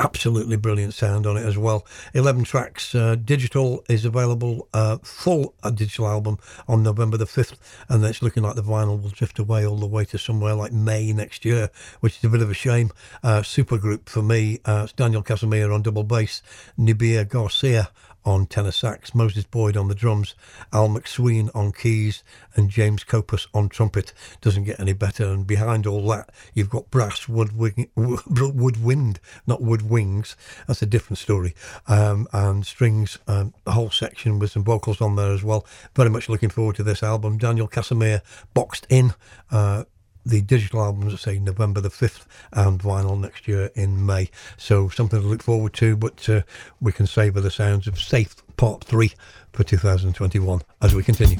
absolutely brilliant sound on it as well. 11 tracks. Uh, digital is available, uh, full uh, digital album on November the 5th, and it's looking like the vinyl will drift away all the way to somewhere like May next year, which is a bit of a shame. Uh, super group for me. Uh, it's Daniel Casimir on double bass, Nubya Garcia on tenor sax, Moses Boyd on the drums, Al MacSween on keys, and James Copus on trumpet. Doesn't get any better. And behind all that, you've got brass, wood, wing, wood wind, not wood wings. That's a different story. Um, and strings, um, a whole section with some vocals on there as well. Very much looking forward to this album. Daniel Casimir boxed in. Uh, the digital albums, say November the 5th, and vinyl next year in May. So something to look forward to, but uh, we can savour the sounds of Safe Part 3 for 2021 as we continue.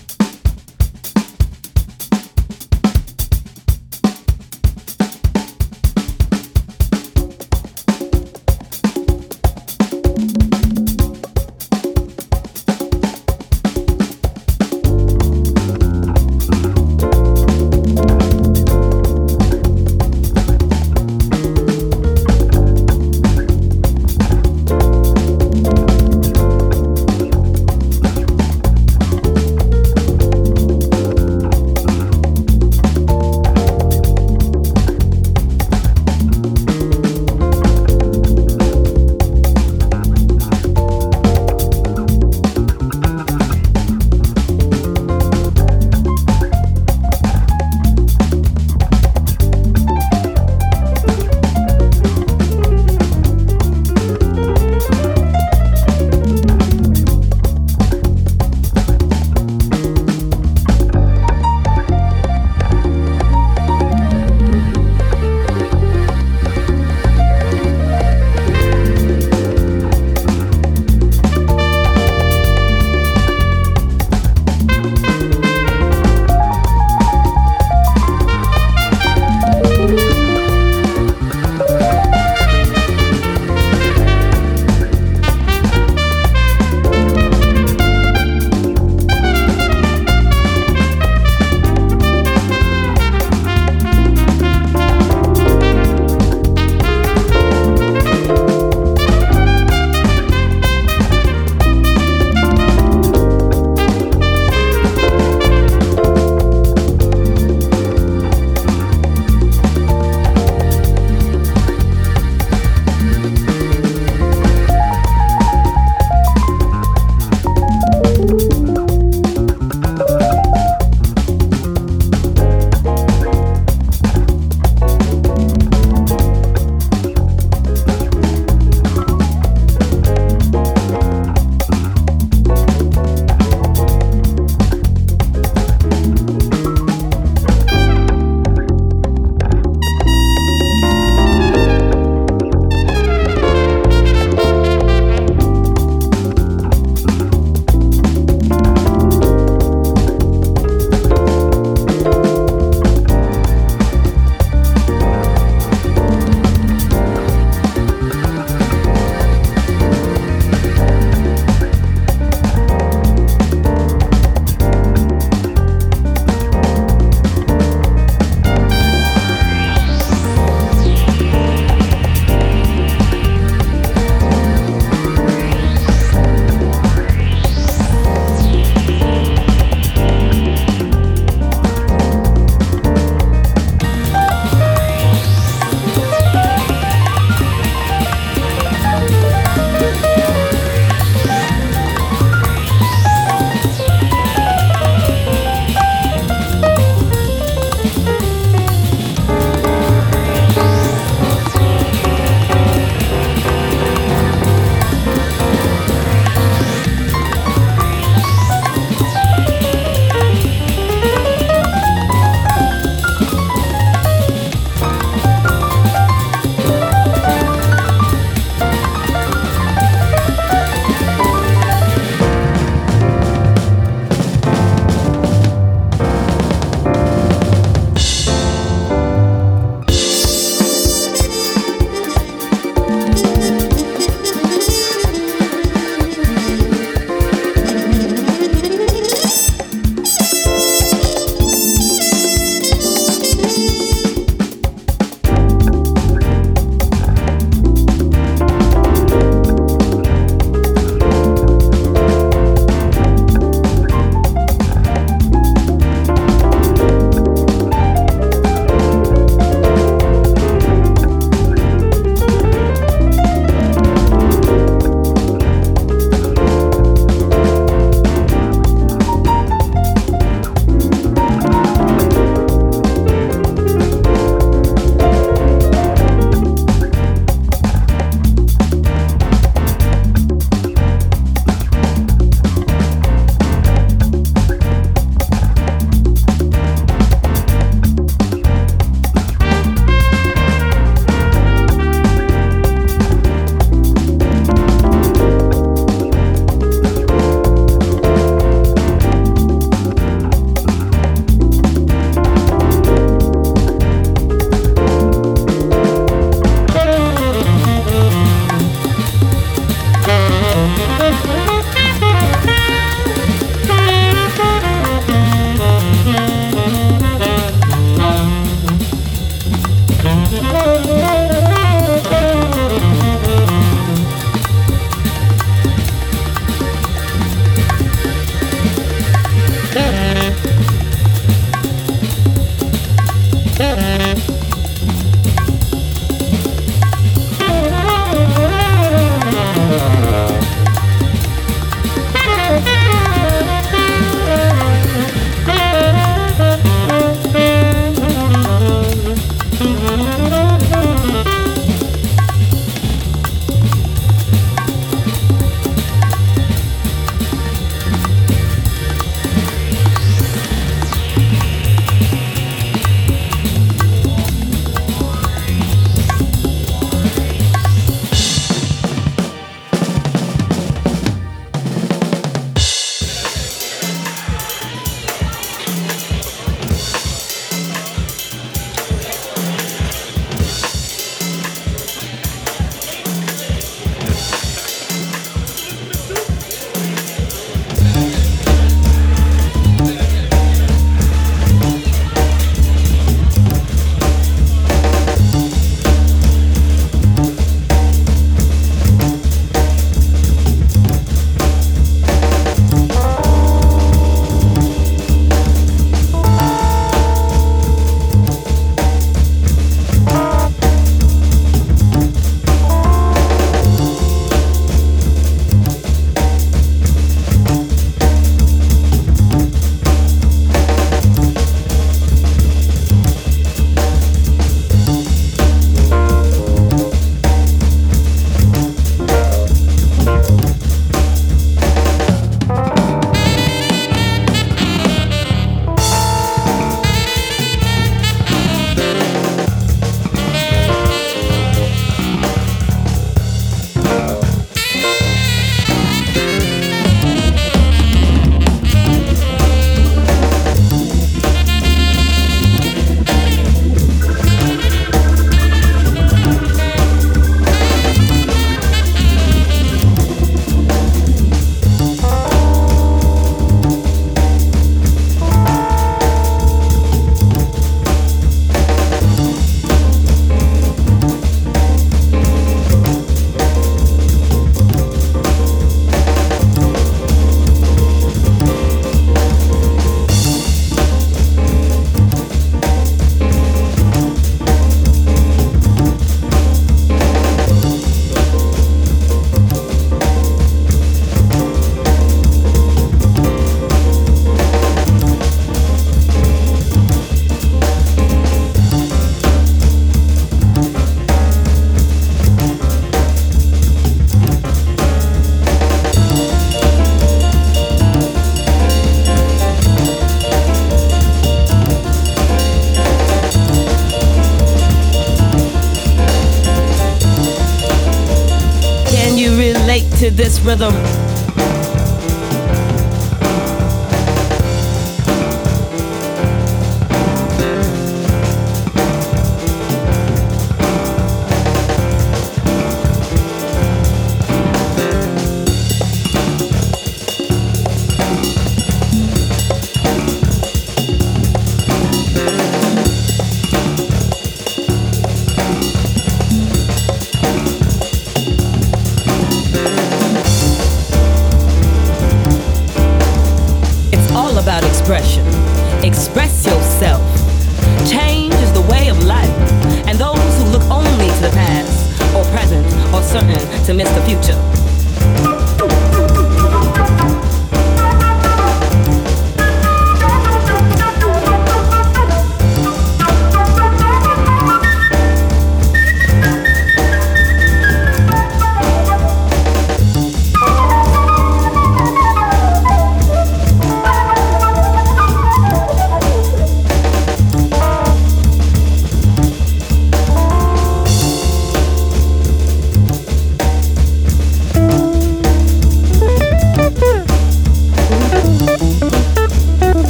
This rhythm?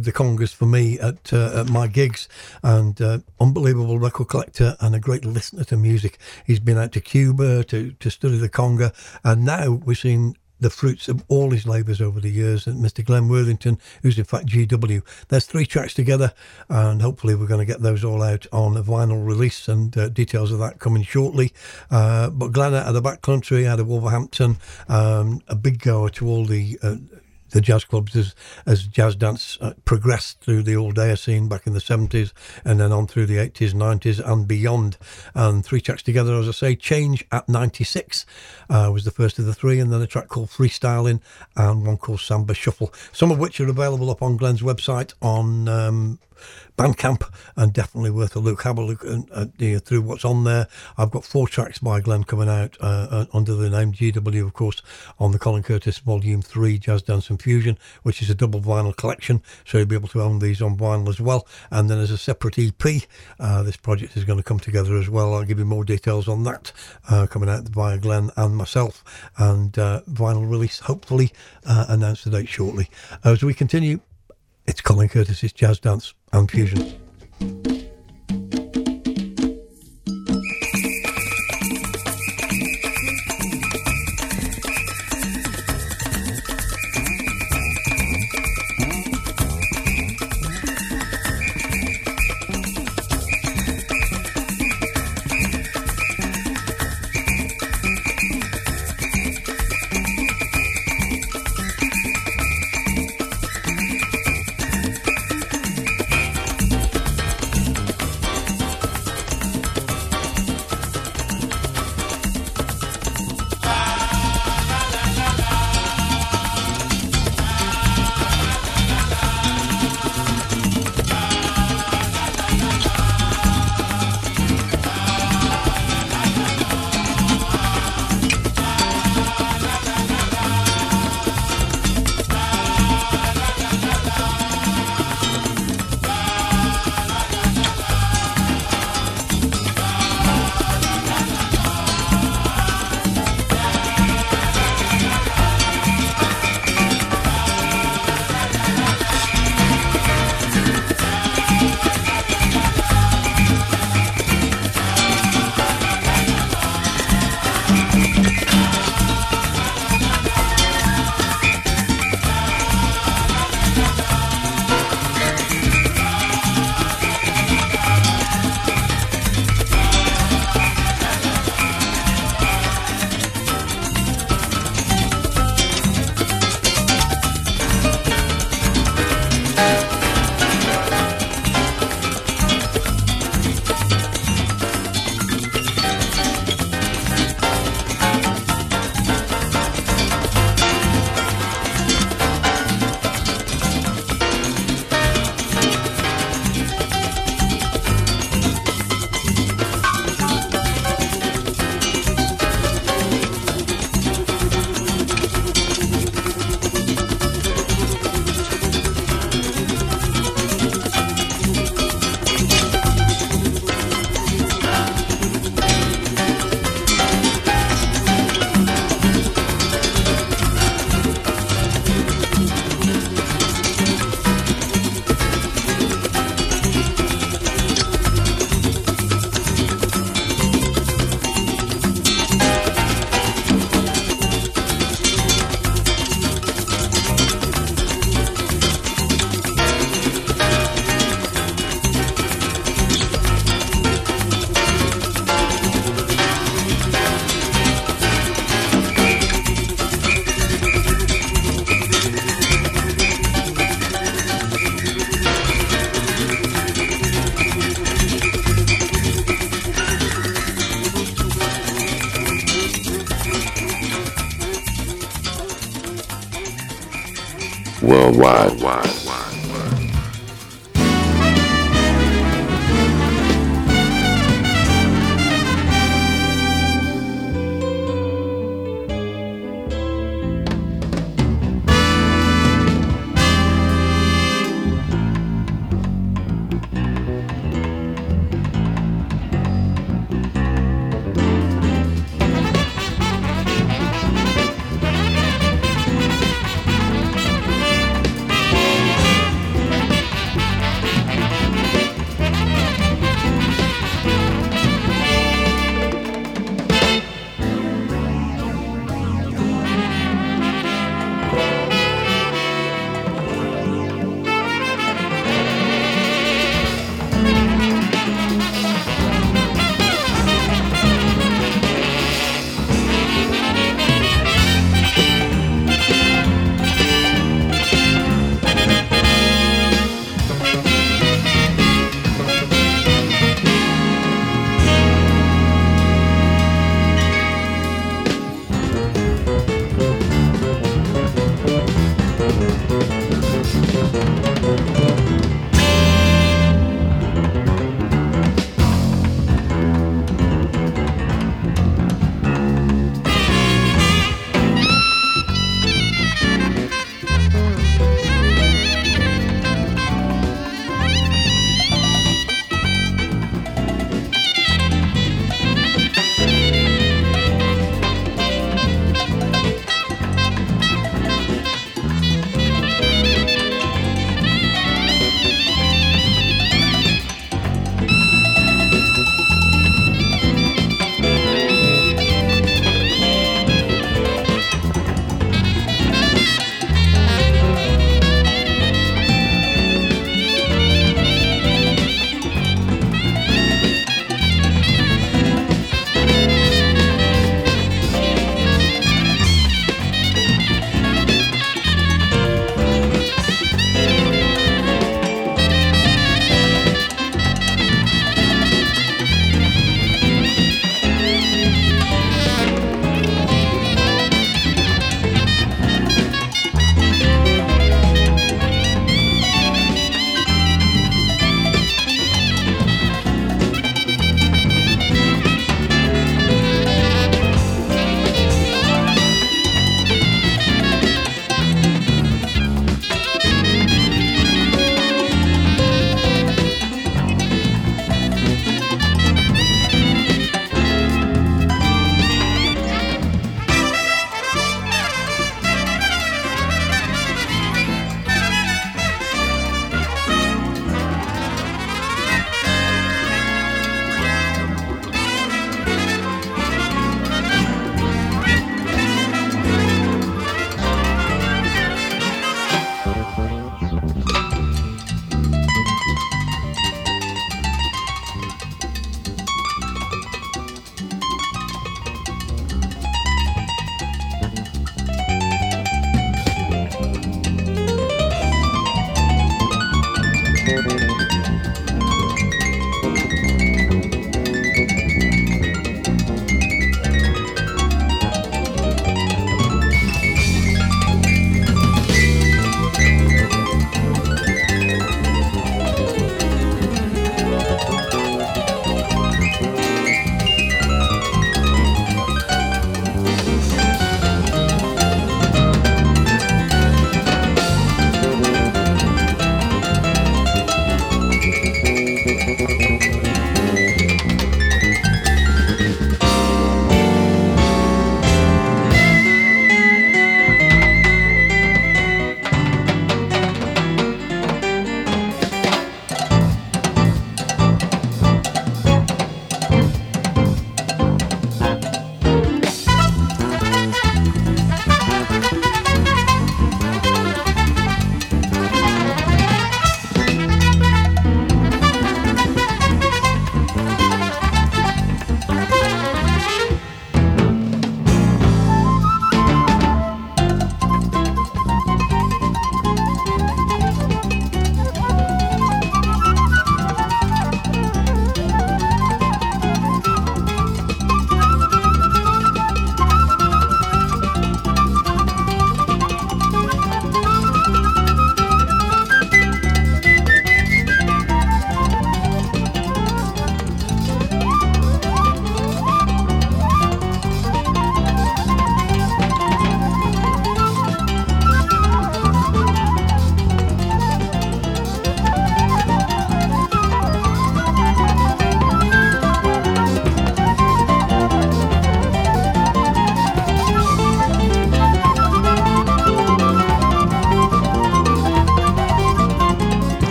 Played the congas for me at, uh, at my gigs. And uh, unbelievable record collector and a great listener to music. He's been out to Cuba to to study the conga, and now we're seeing the fruits of all his labours over the years, and Mr. Glenn Worthington, who's in fact GW. There's three tracks together, and hopefully we're going to get those all out on a vinyl release, and uh, details of that coming shortly. Uh, but Glenn out of the back country, out of Wolverhampton, um, a big goer to all the uh, the jazz clubs as, as jazz dance uh, progressed through the all day scene back in the 70s and then on through the 80s, 90s, and beyond. And three tracks together, as I say, Change at 96 uh, was the first of the three, and then a track called Freestyling and one called Samba Shuffle, some of which are available up on Glenn's website on. Um, Bandcamp and definitely worth a look. Have a look uh, through what's on there. I've got four tracks by Glenn coming out uh, uh under the name GW, of course, on the Colin Curtis Volume 3 Jazz Dance and Fusion, which is a double vinyl collection. So you'll be able to own these on vinyl as well. And then as a separate EP, uh, this project is going to come together as well. I'll give you more details on that coming out via Glenn and myself. And uh, vinyl release, hopefully, announced the date shortly. as we continue, it's Colin Curtis's Jazz Dance and Fusion. why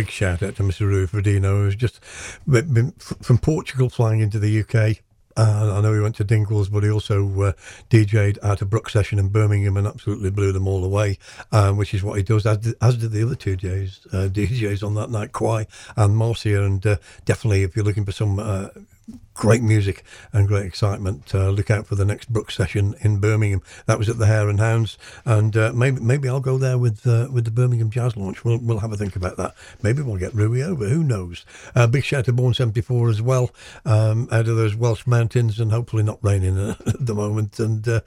big shout out to Mr. Rui Ferdino, who's just been, from Portugal flying into the UK. Uh, I know he went to Dingwalls, but he also uh, DJ'd at a Brook session in Birmingham and absolutely blew them all away, um, which is what he does, as did, as did the other two DJs, uh, DJs on that night, Kwai and Marcia. And uh, definitely, if you're looking for some uh, great music and great excitement. Uh, look out for the next Brook session in Birmingham. That was at the Hare and Hounds, and uh, maybe maybe I'll go there with uh, with the Birmingham Jazz launch. We'll we'll have a think about that. Maybe we'll get Rui over. Who knows? Uh, big shout to Born seventy four as well, um, out of those Welsh mountains, and hopefully not raining uh, at the moment. And uh,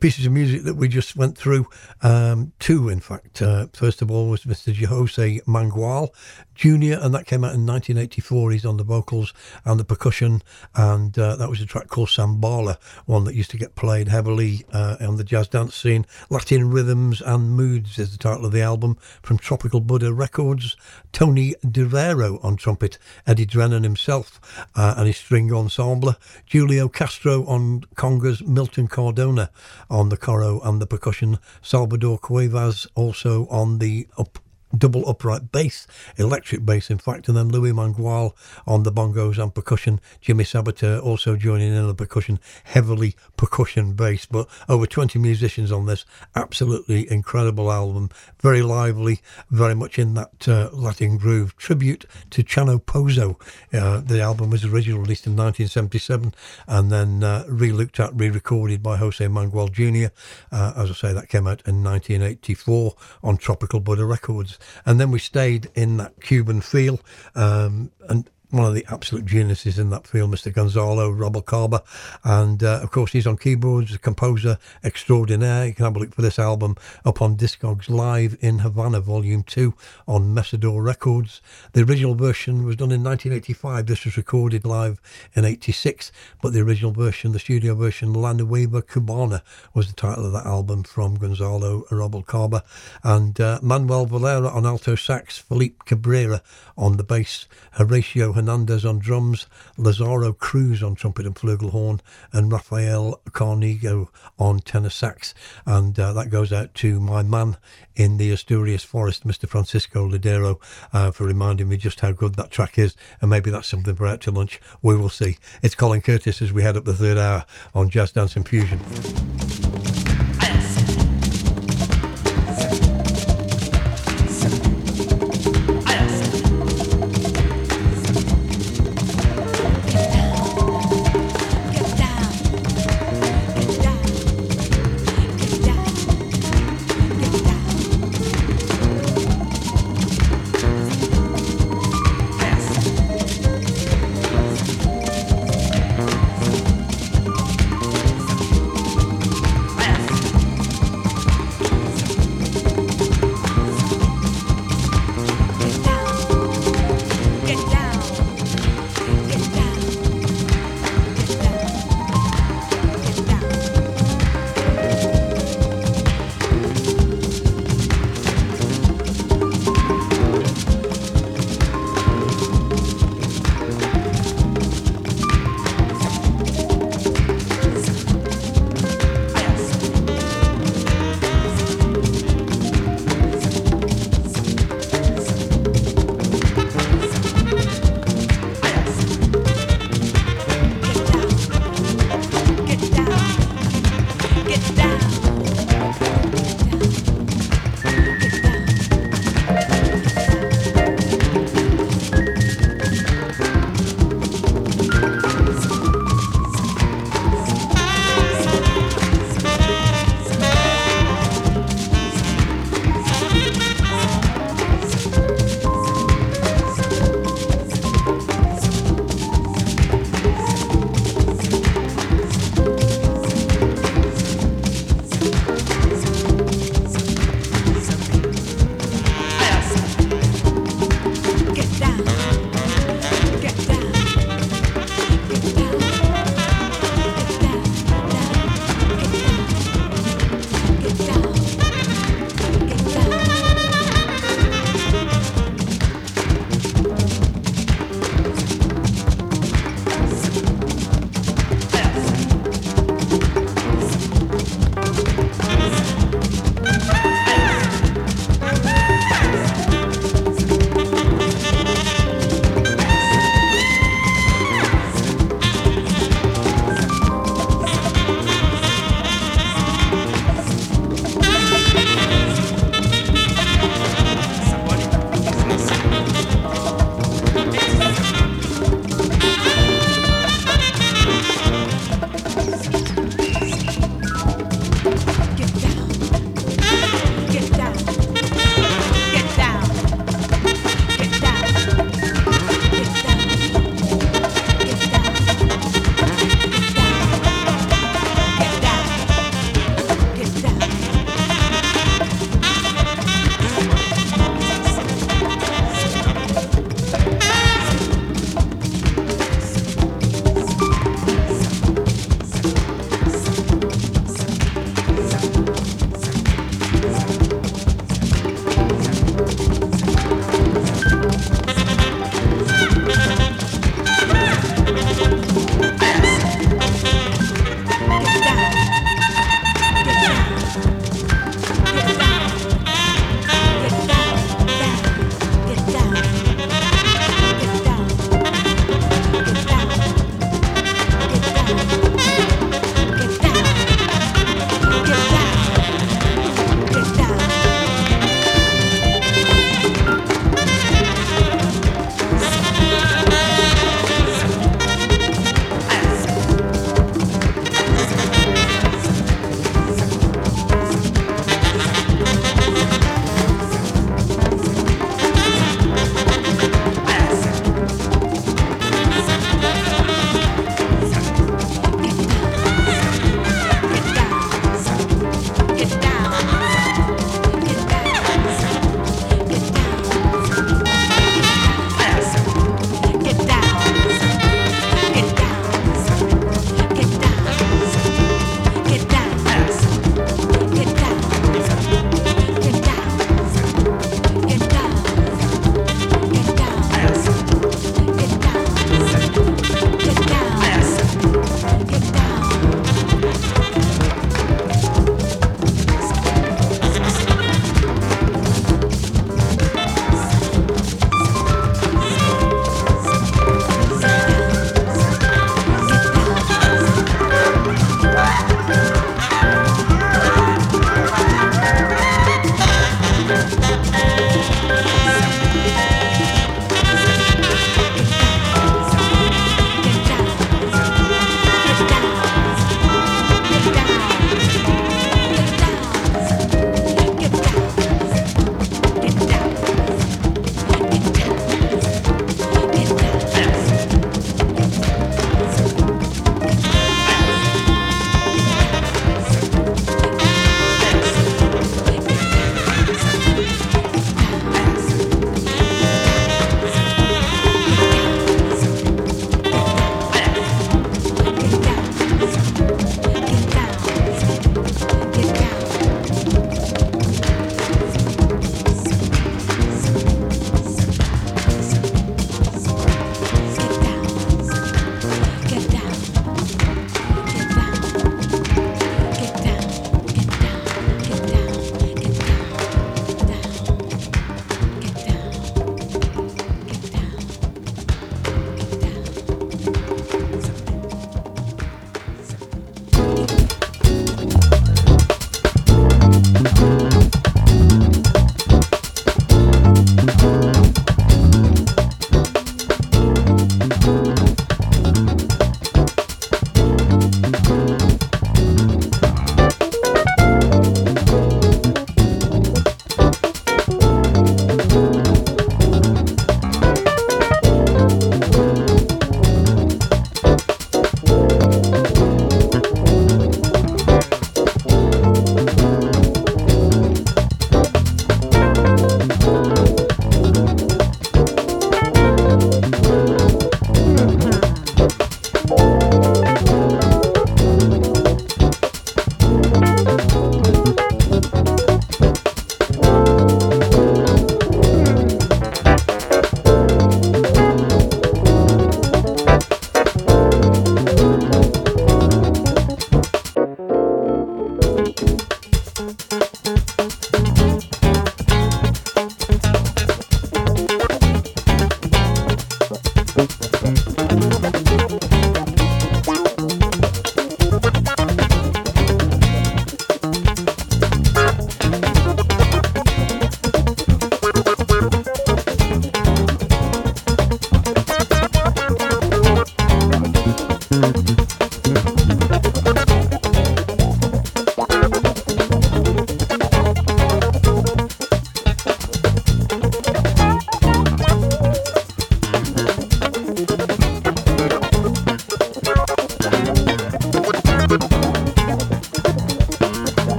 pieces of music that we just went through. Um, two, in fact. first of all was Mr. Jose Mangual Jr., and that came out in 1984. He's on the vocals and the percussion and uh, that was a track called Sambala, one that used to get played heavily uh, on the jazz dance scene. Latin Rhythms and Moods is the title of the album from Tropical Buddha Records. Tony DeVero on trumpet, Eddie Drennon himself uh, and his string ensemble, Julio Castro on congas, Milton Cardona on the coro and the percussion, Salvador Cuevas also on the up double upright bass, electric bass, in fact, and then Louis Mangual on the bongos and percussion. Jimmy Sabater also joining in on the percussion, heavily percussion bass, but over 20 musicians on this. Absolutely incredible album, very lively, very much in that uh, Latin groove. Tribute to Chano Pozo. Uh, the album was originally released in 1977 and then uh, re looked at, re recorded by Jose Mangual Jr. Uh, as I say, that came out in 1984 on Tropical Buddha Records and then we stayed in that Cuban feel. Um, and one of the absolute geniuses in that field, Mr. Gonzalo Rubalcaba. And uh, of course, he's on keyboards, a composer extraordinaire. You can have a look for this album up on Discogs Live in Havana, Volume 2 on Messidor Records. The original version was done in 1985. This was recorded live in 86, but the original version, the studio version, La Nueva Cubana, was the title of that album from Gonzalo Rubalcaba. And uh, Manuel Valera on alto sax, Felipe Cabrera on the bass, Horatio Hernandez on drums, Lazaro Cruz on trumpet and flugelhorn, and Rafael Carnigo on tenor sax. And uh, that goes out to my man in the Asturias forest, Mr. Francisco Ladero, uh, for reminding me just how good that track is. And maybe that's something for out to lunch. We will see. It's Colin Curtis as we head up the third hour on Jazz Dance Infusion.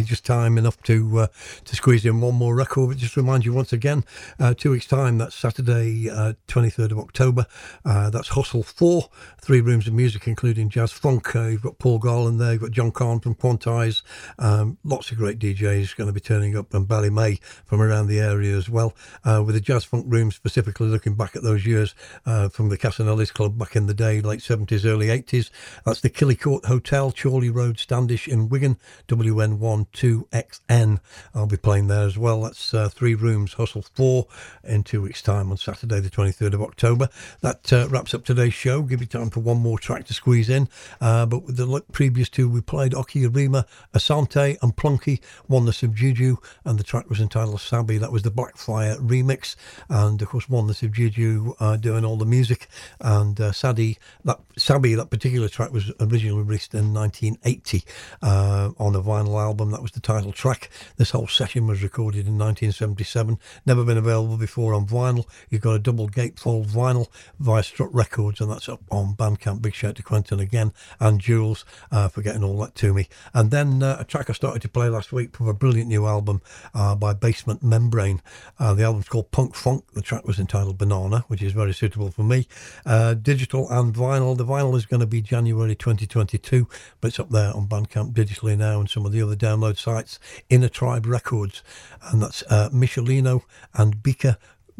Me just time enough to uh, to squeeze in one more record. But just remind you once again, uh, two weeks' time, that's Saturday, uh, 23rd of October. Uh, that's Hustle 4, three rooms of music, including jazz funk. Uh, you've got Paul Garland there, you've got John Kahn from Quantize, um, lots of great DJs going to be turning up, and Bally May from around the area as well. Uh, with the jazz funk room specifically looking back at those years from the Casanellis Club back in the day, late 70s, early 80s. That's the Kilhey Court Hotel, Chorley Road, Standish in Wigan, WN12XN. I'll be playing there as well. That's uh, three rooms, Hustle 4 in two weeks' time on Saturday, the 23rd of October. That uh, wraps up today's show. Give you time for one more track to squeeze in. Uh, but with the previous two, we played Okyerema, Asante, and Plunky, Oneness of Juju, and the track was entitled Sabi. That was the Blackfire remix. And of course, Oneness of Juju uh, doing all the music. And uh, Sadi, that Sabi, that particular track was originally released in 1980 uh, on a vinyl album. That was the title track. This whole session was recorded in 1977. Never been available before on vinyl. You've got a double gatefold vinyl via Strut Records, and that's up on Bandcamp. Big shout to Quentin again and Jules uh, for getting all that to me. And then uh, a track I started to play last week from a brilliant new album uh, by Basement Membrane. Uh, the album's called Punk Funk. The track was entitled Banana, which is very suitable for me. Uh, digital and vinyl. The vinyl is going to be January 2022, but it's up there on Bandcamp digitally now and some of the other download sites. Inner Tribe Records, and that's uh, Michelino and Bika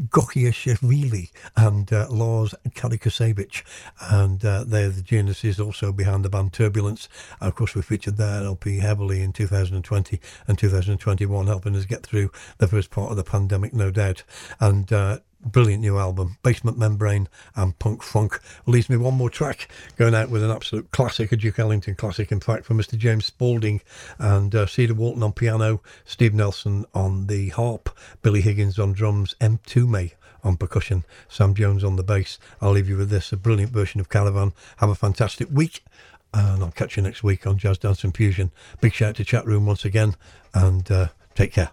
Gokiashvili and uh, Lars Kalikasevich. And uh, they're the geniuses also behind the band Turbulence. Of course, we featured their LP heavily in 2020 and 2021, helping us get through the first part of the pandemic, no doubt. And uh, brilliant new album, Basement Membrane and Punk Funk. Leaves me one more track going out with an absolute classic, a Duke Ellington classic, in fact, from Mr. James Spaulding and uh, Cedar Walton on piano, Steve Nelson on the harp, Billy Higgins on drums, Mtume on percussion, Sam Jones on the bass. I'll leave you with this, a brilliant version of Caravan. Have a fantastic week. And I'll catch you next week on Jazz Dance and Fusion. Big shout out to Chat Room once again, and uh, take care.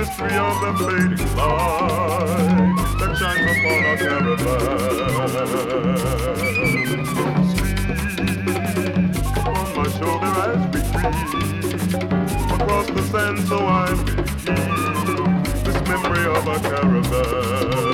Mystery of the fading light that shines upon our caravan. Sleep upon my shoulder as we creep across the sand, so I may keep this memory of our caravan.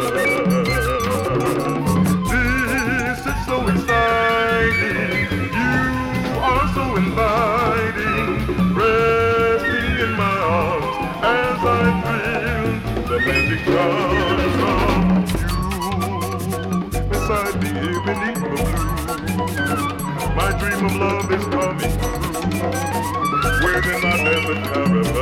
Charms of you beside me here beneath the blue. My dream of love is coming true within our desert caravan.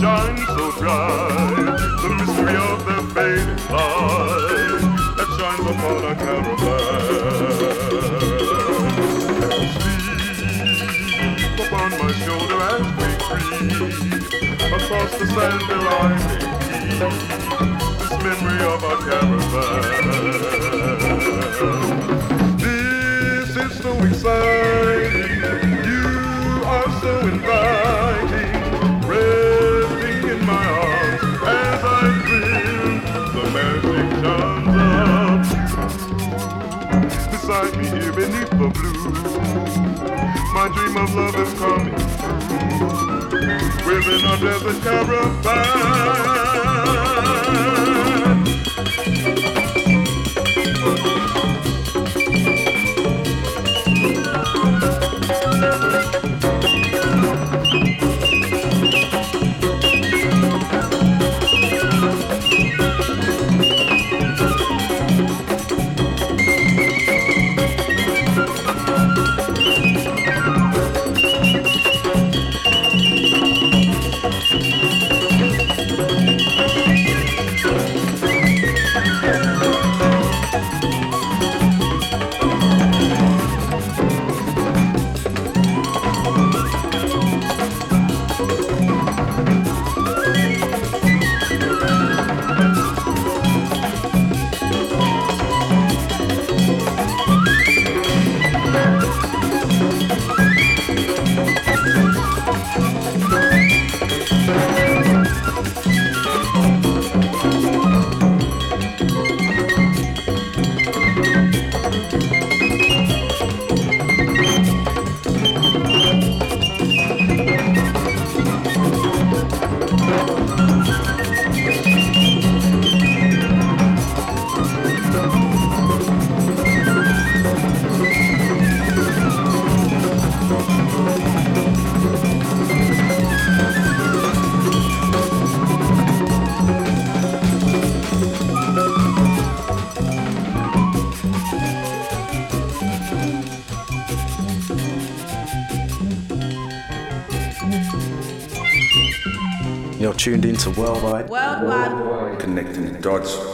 Shine so bright. The mystery of their fading light that shines upon our caravan. Sleep upon my shoulder as we creep across the sand where I this memory of our caravan. This is so exciting. You are so inviting. My as I feel the magic. Beside me here beneath the blue, my dream of love is coming true. A desert caravan. Tuned into Worldwide. Worldwide. Connecting the dots.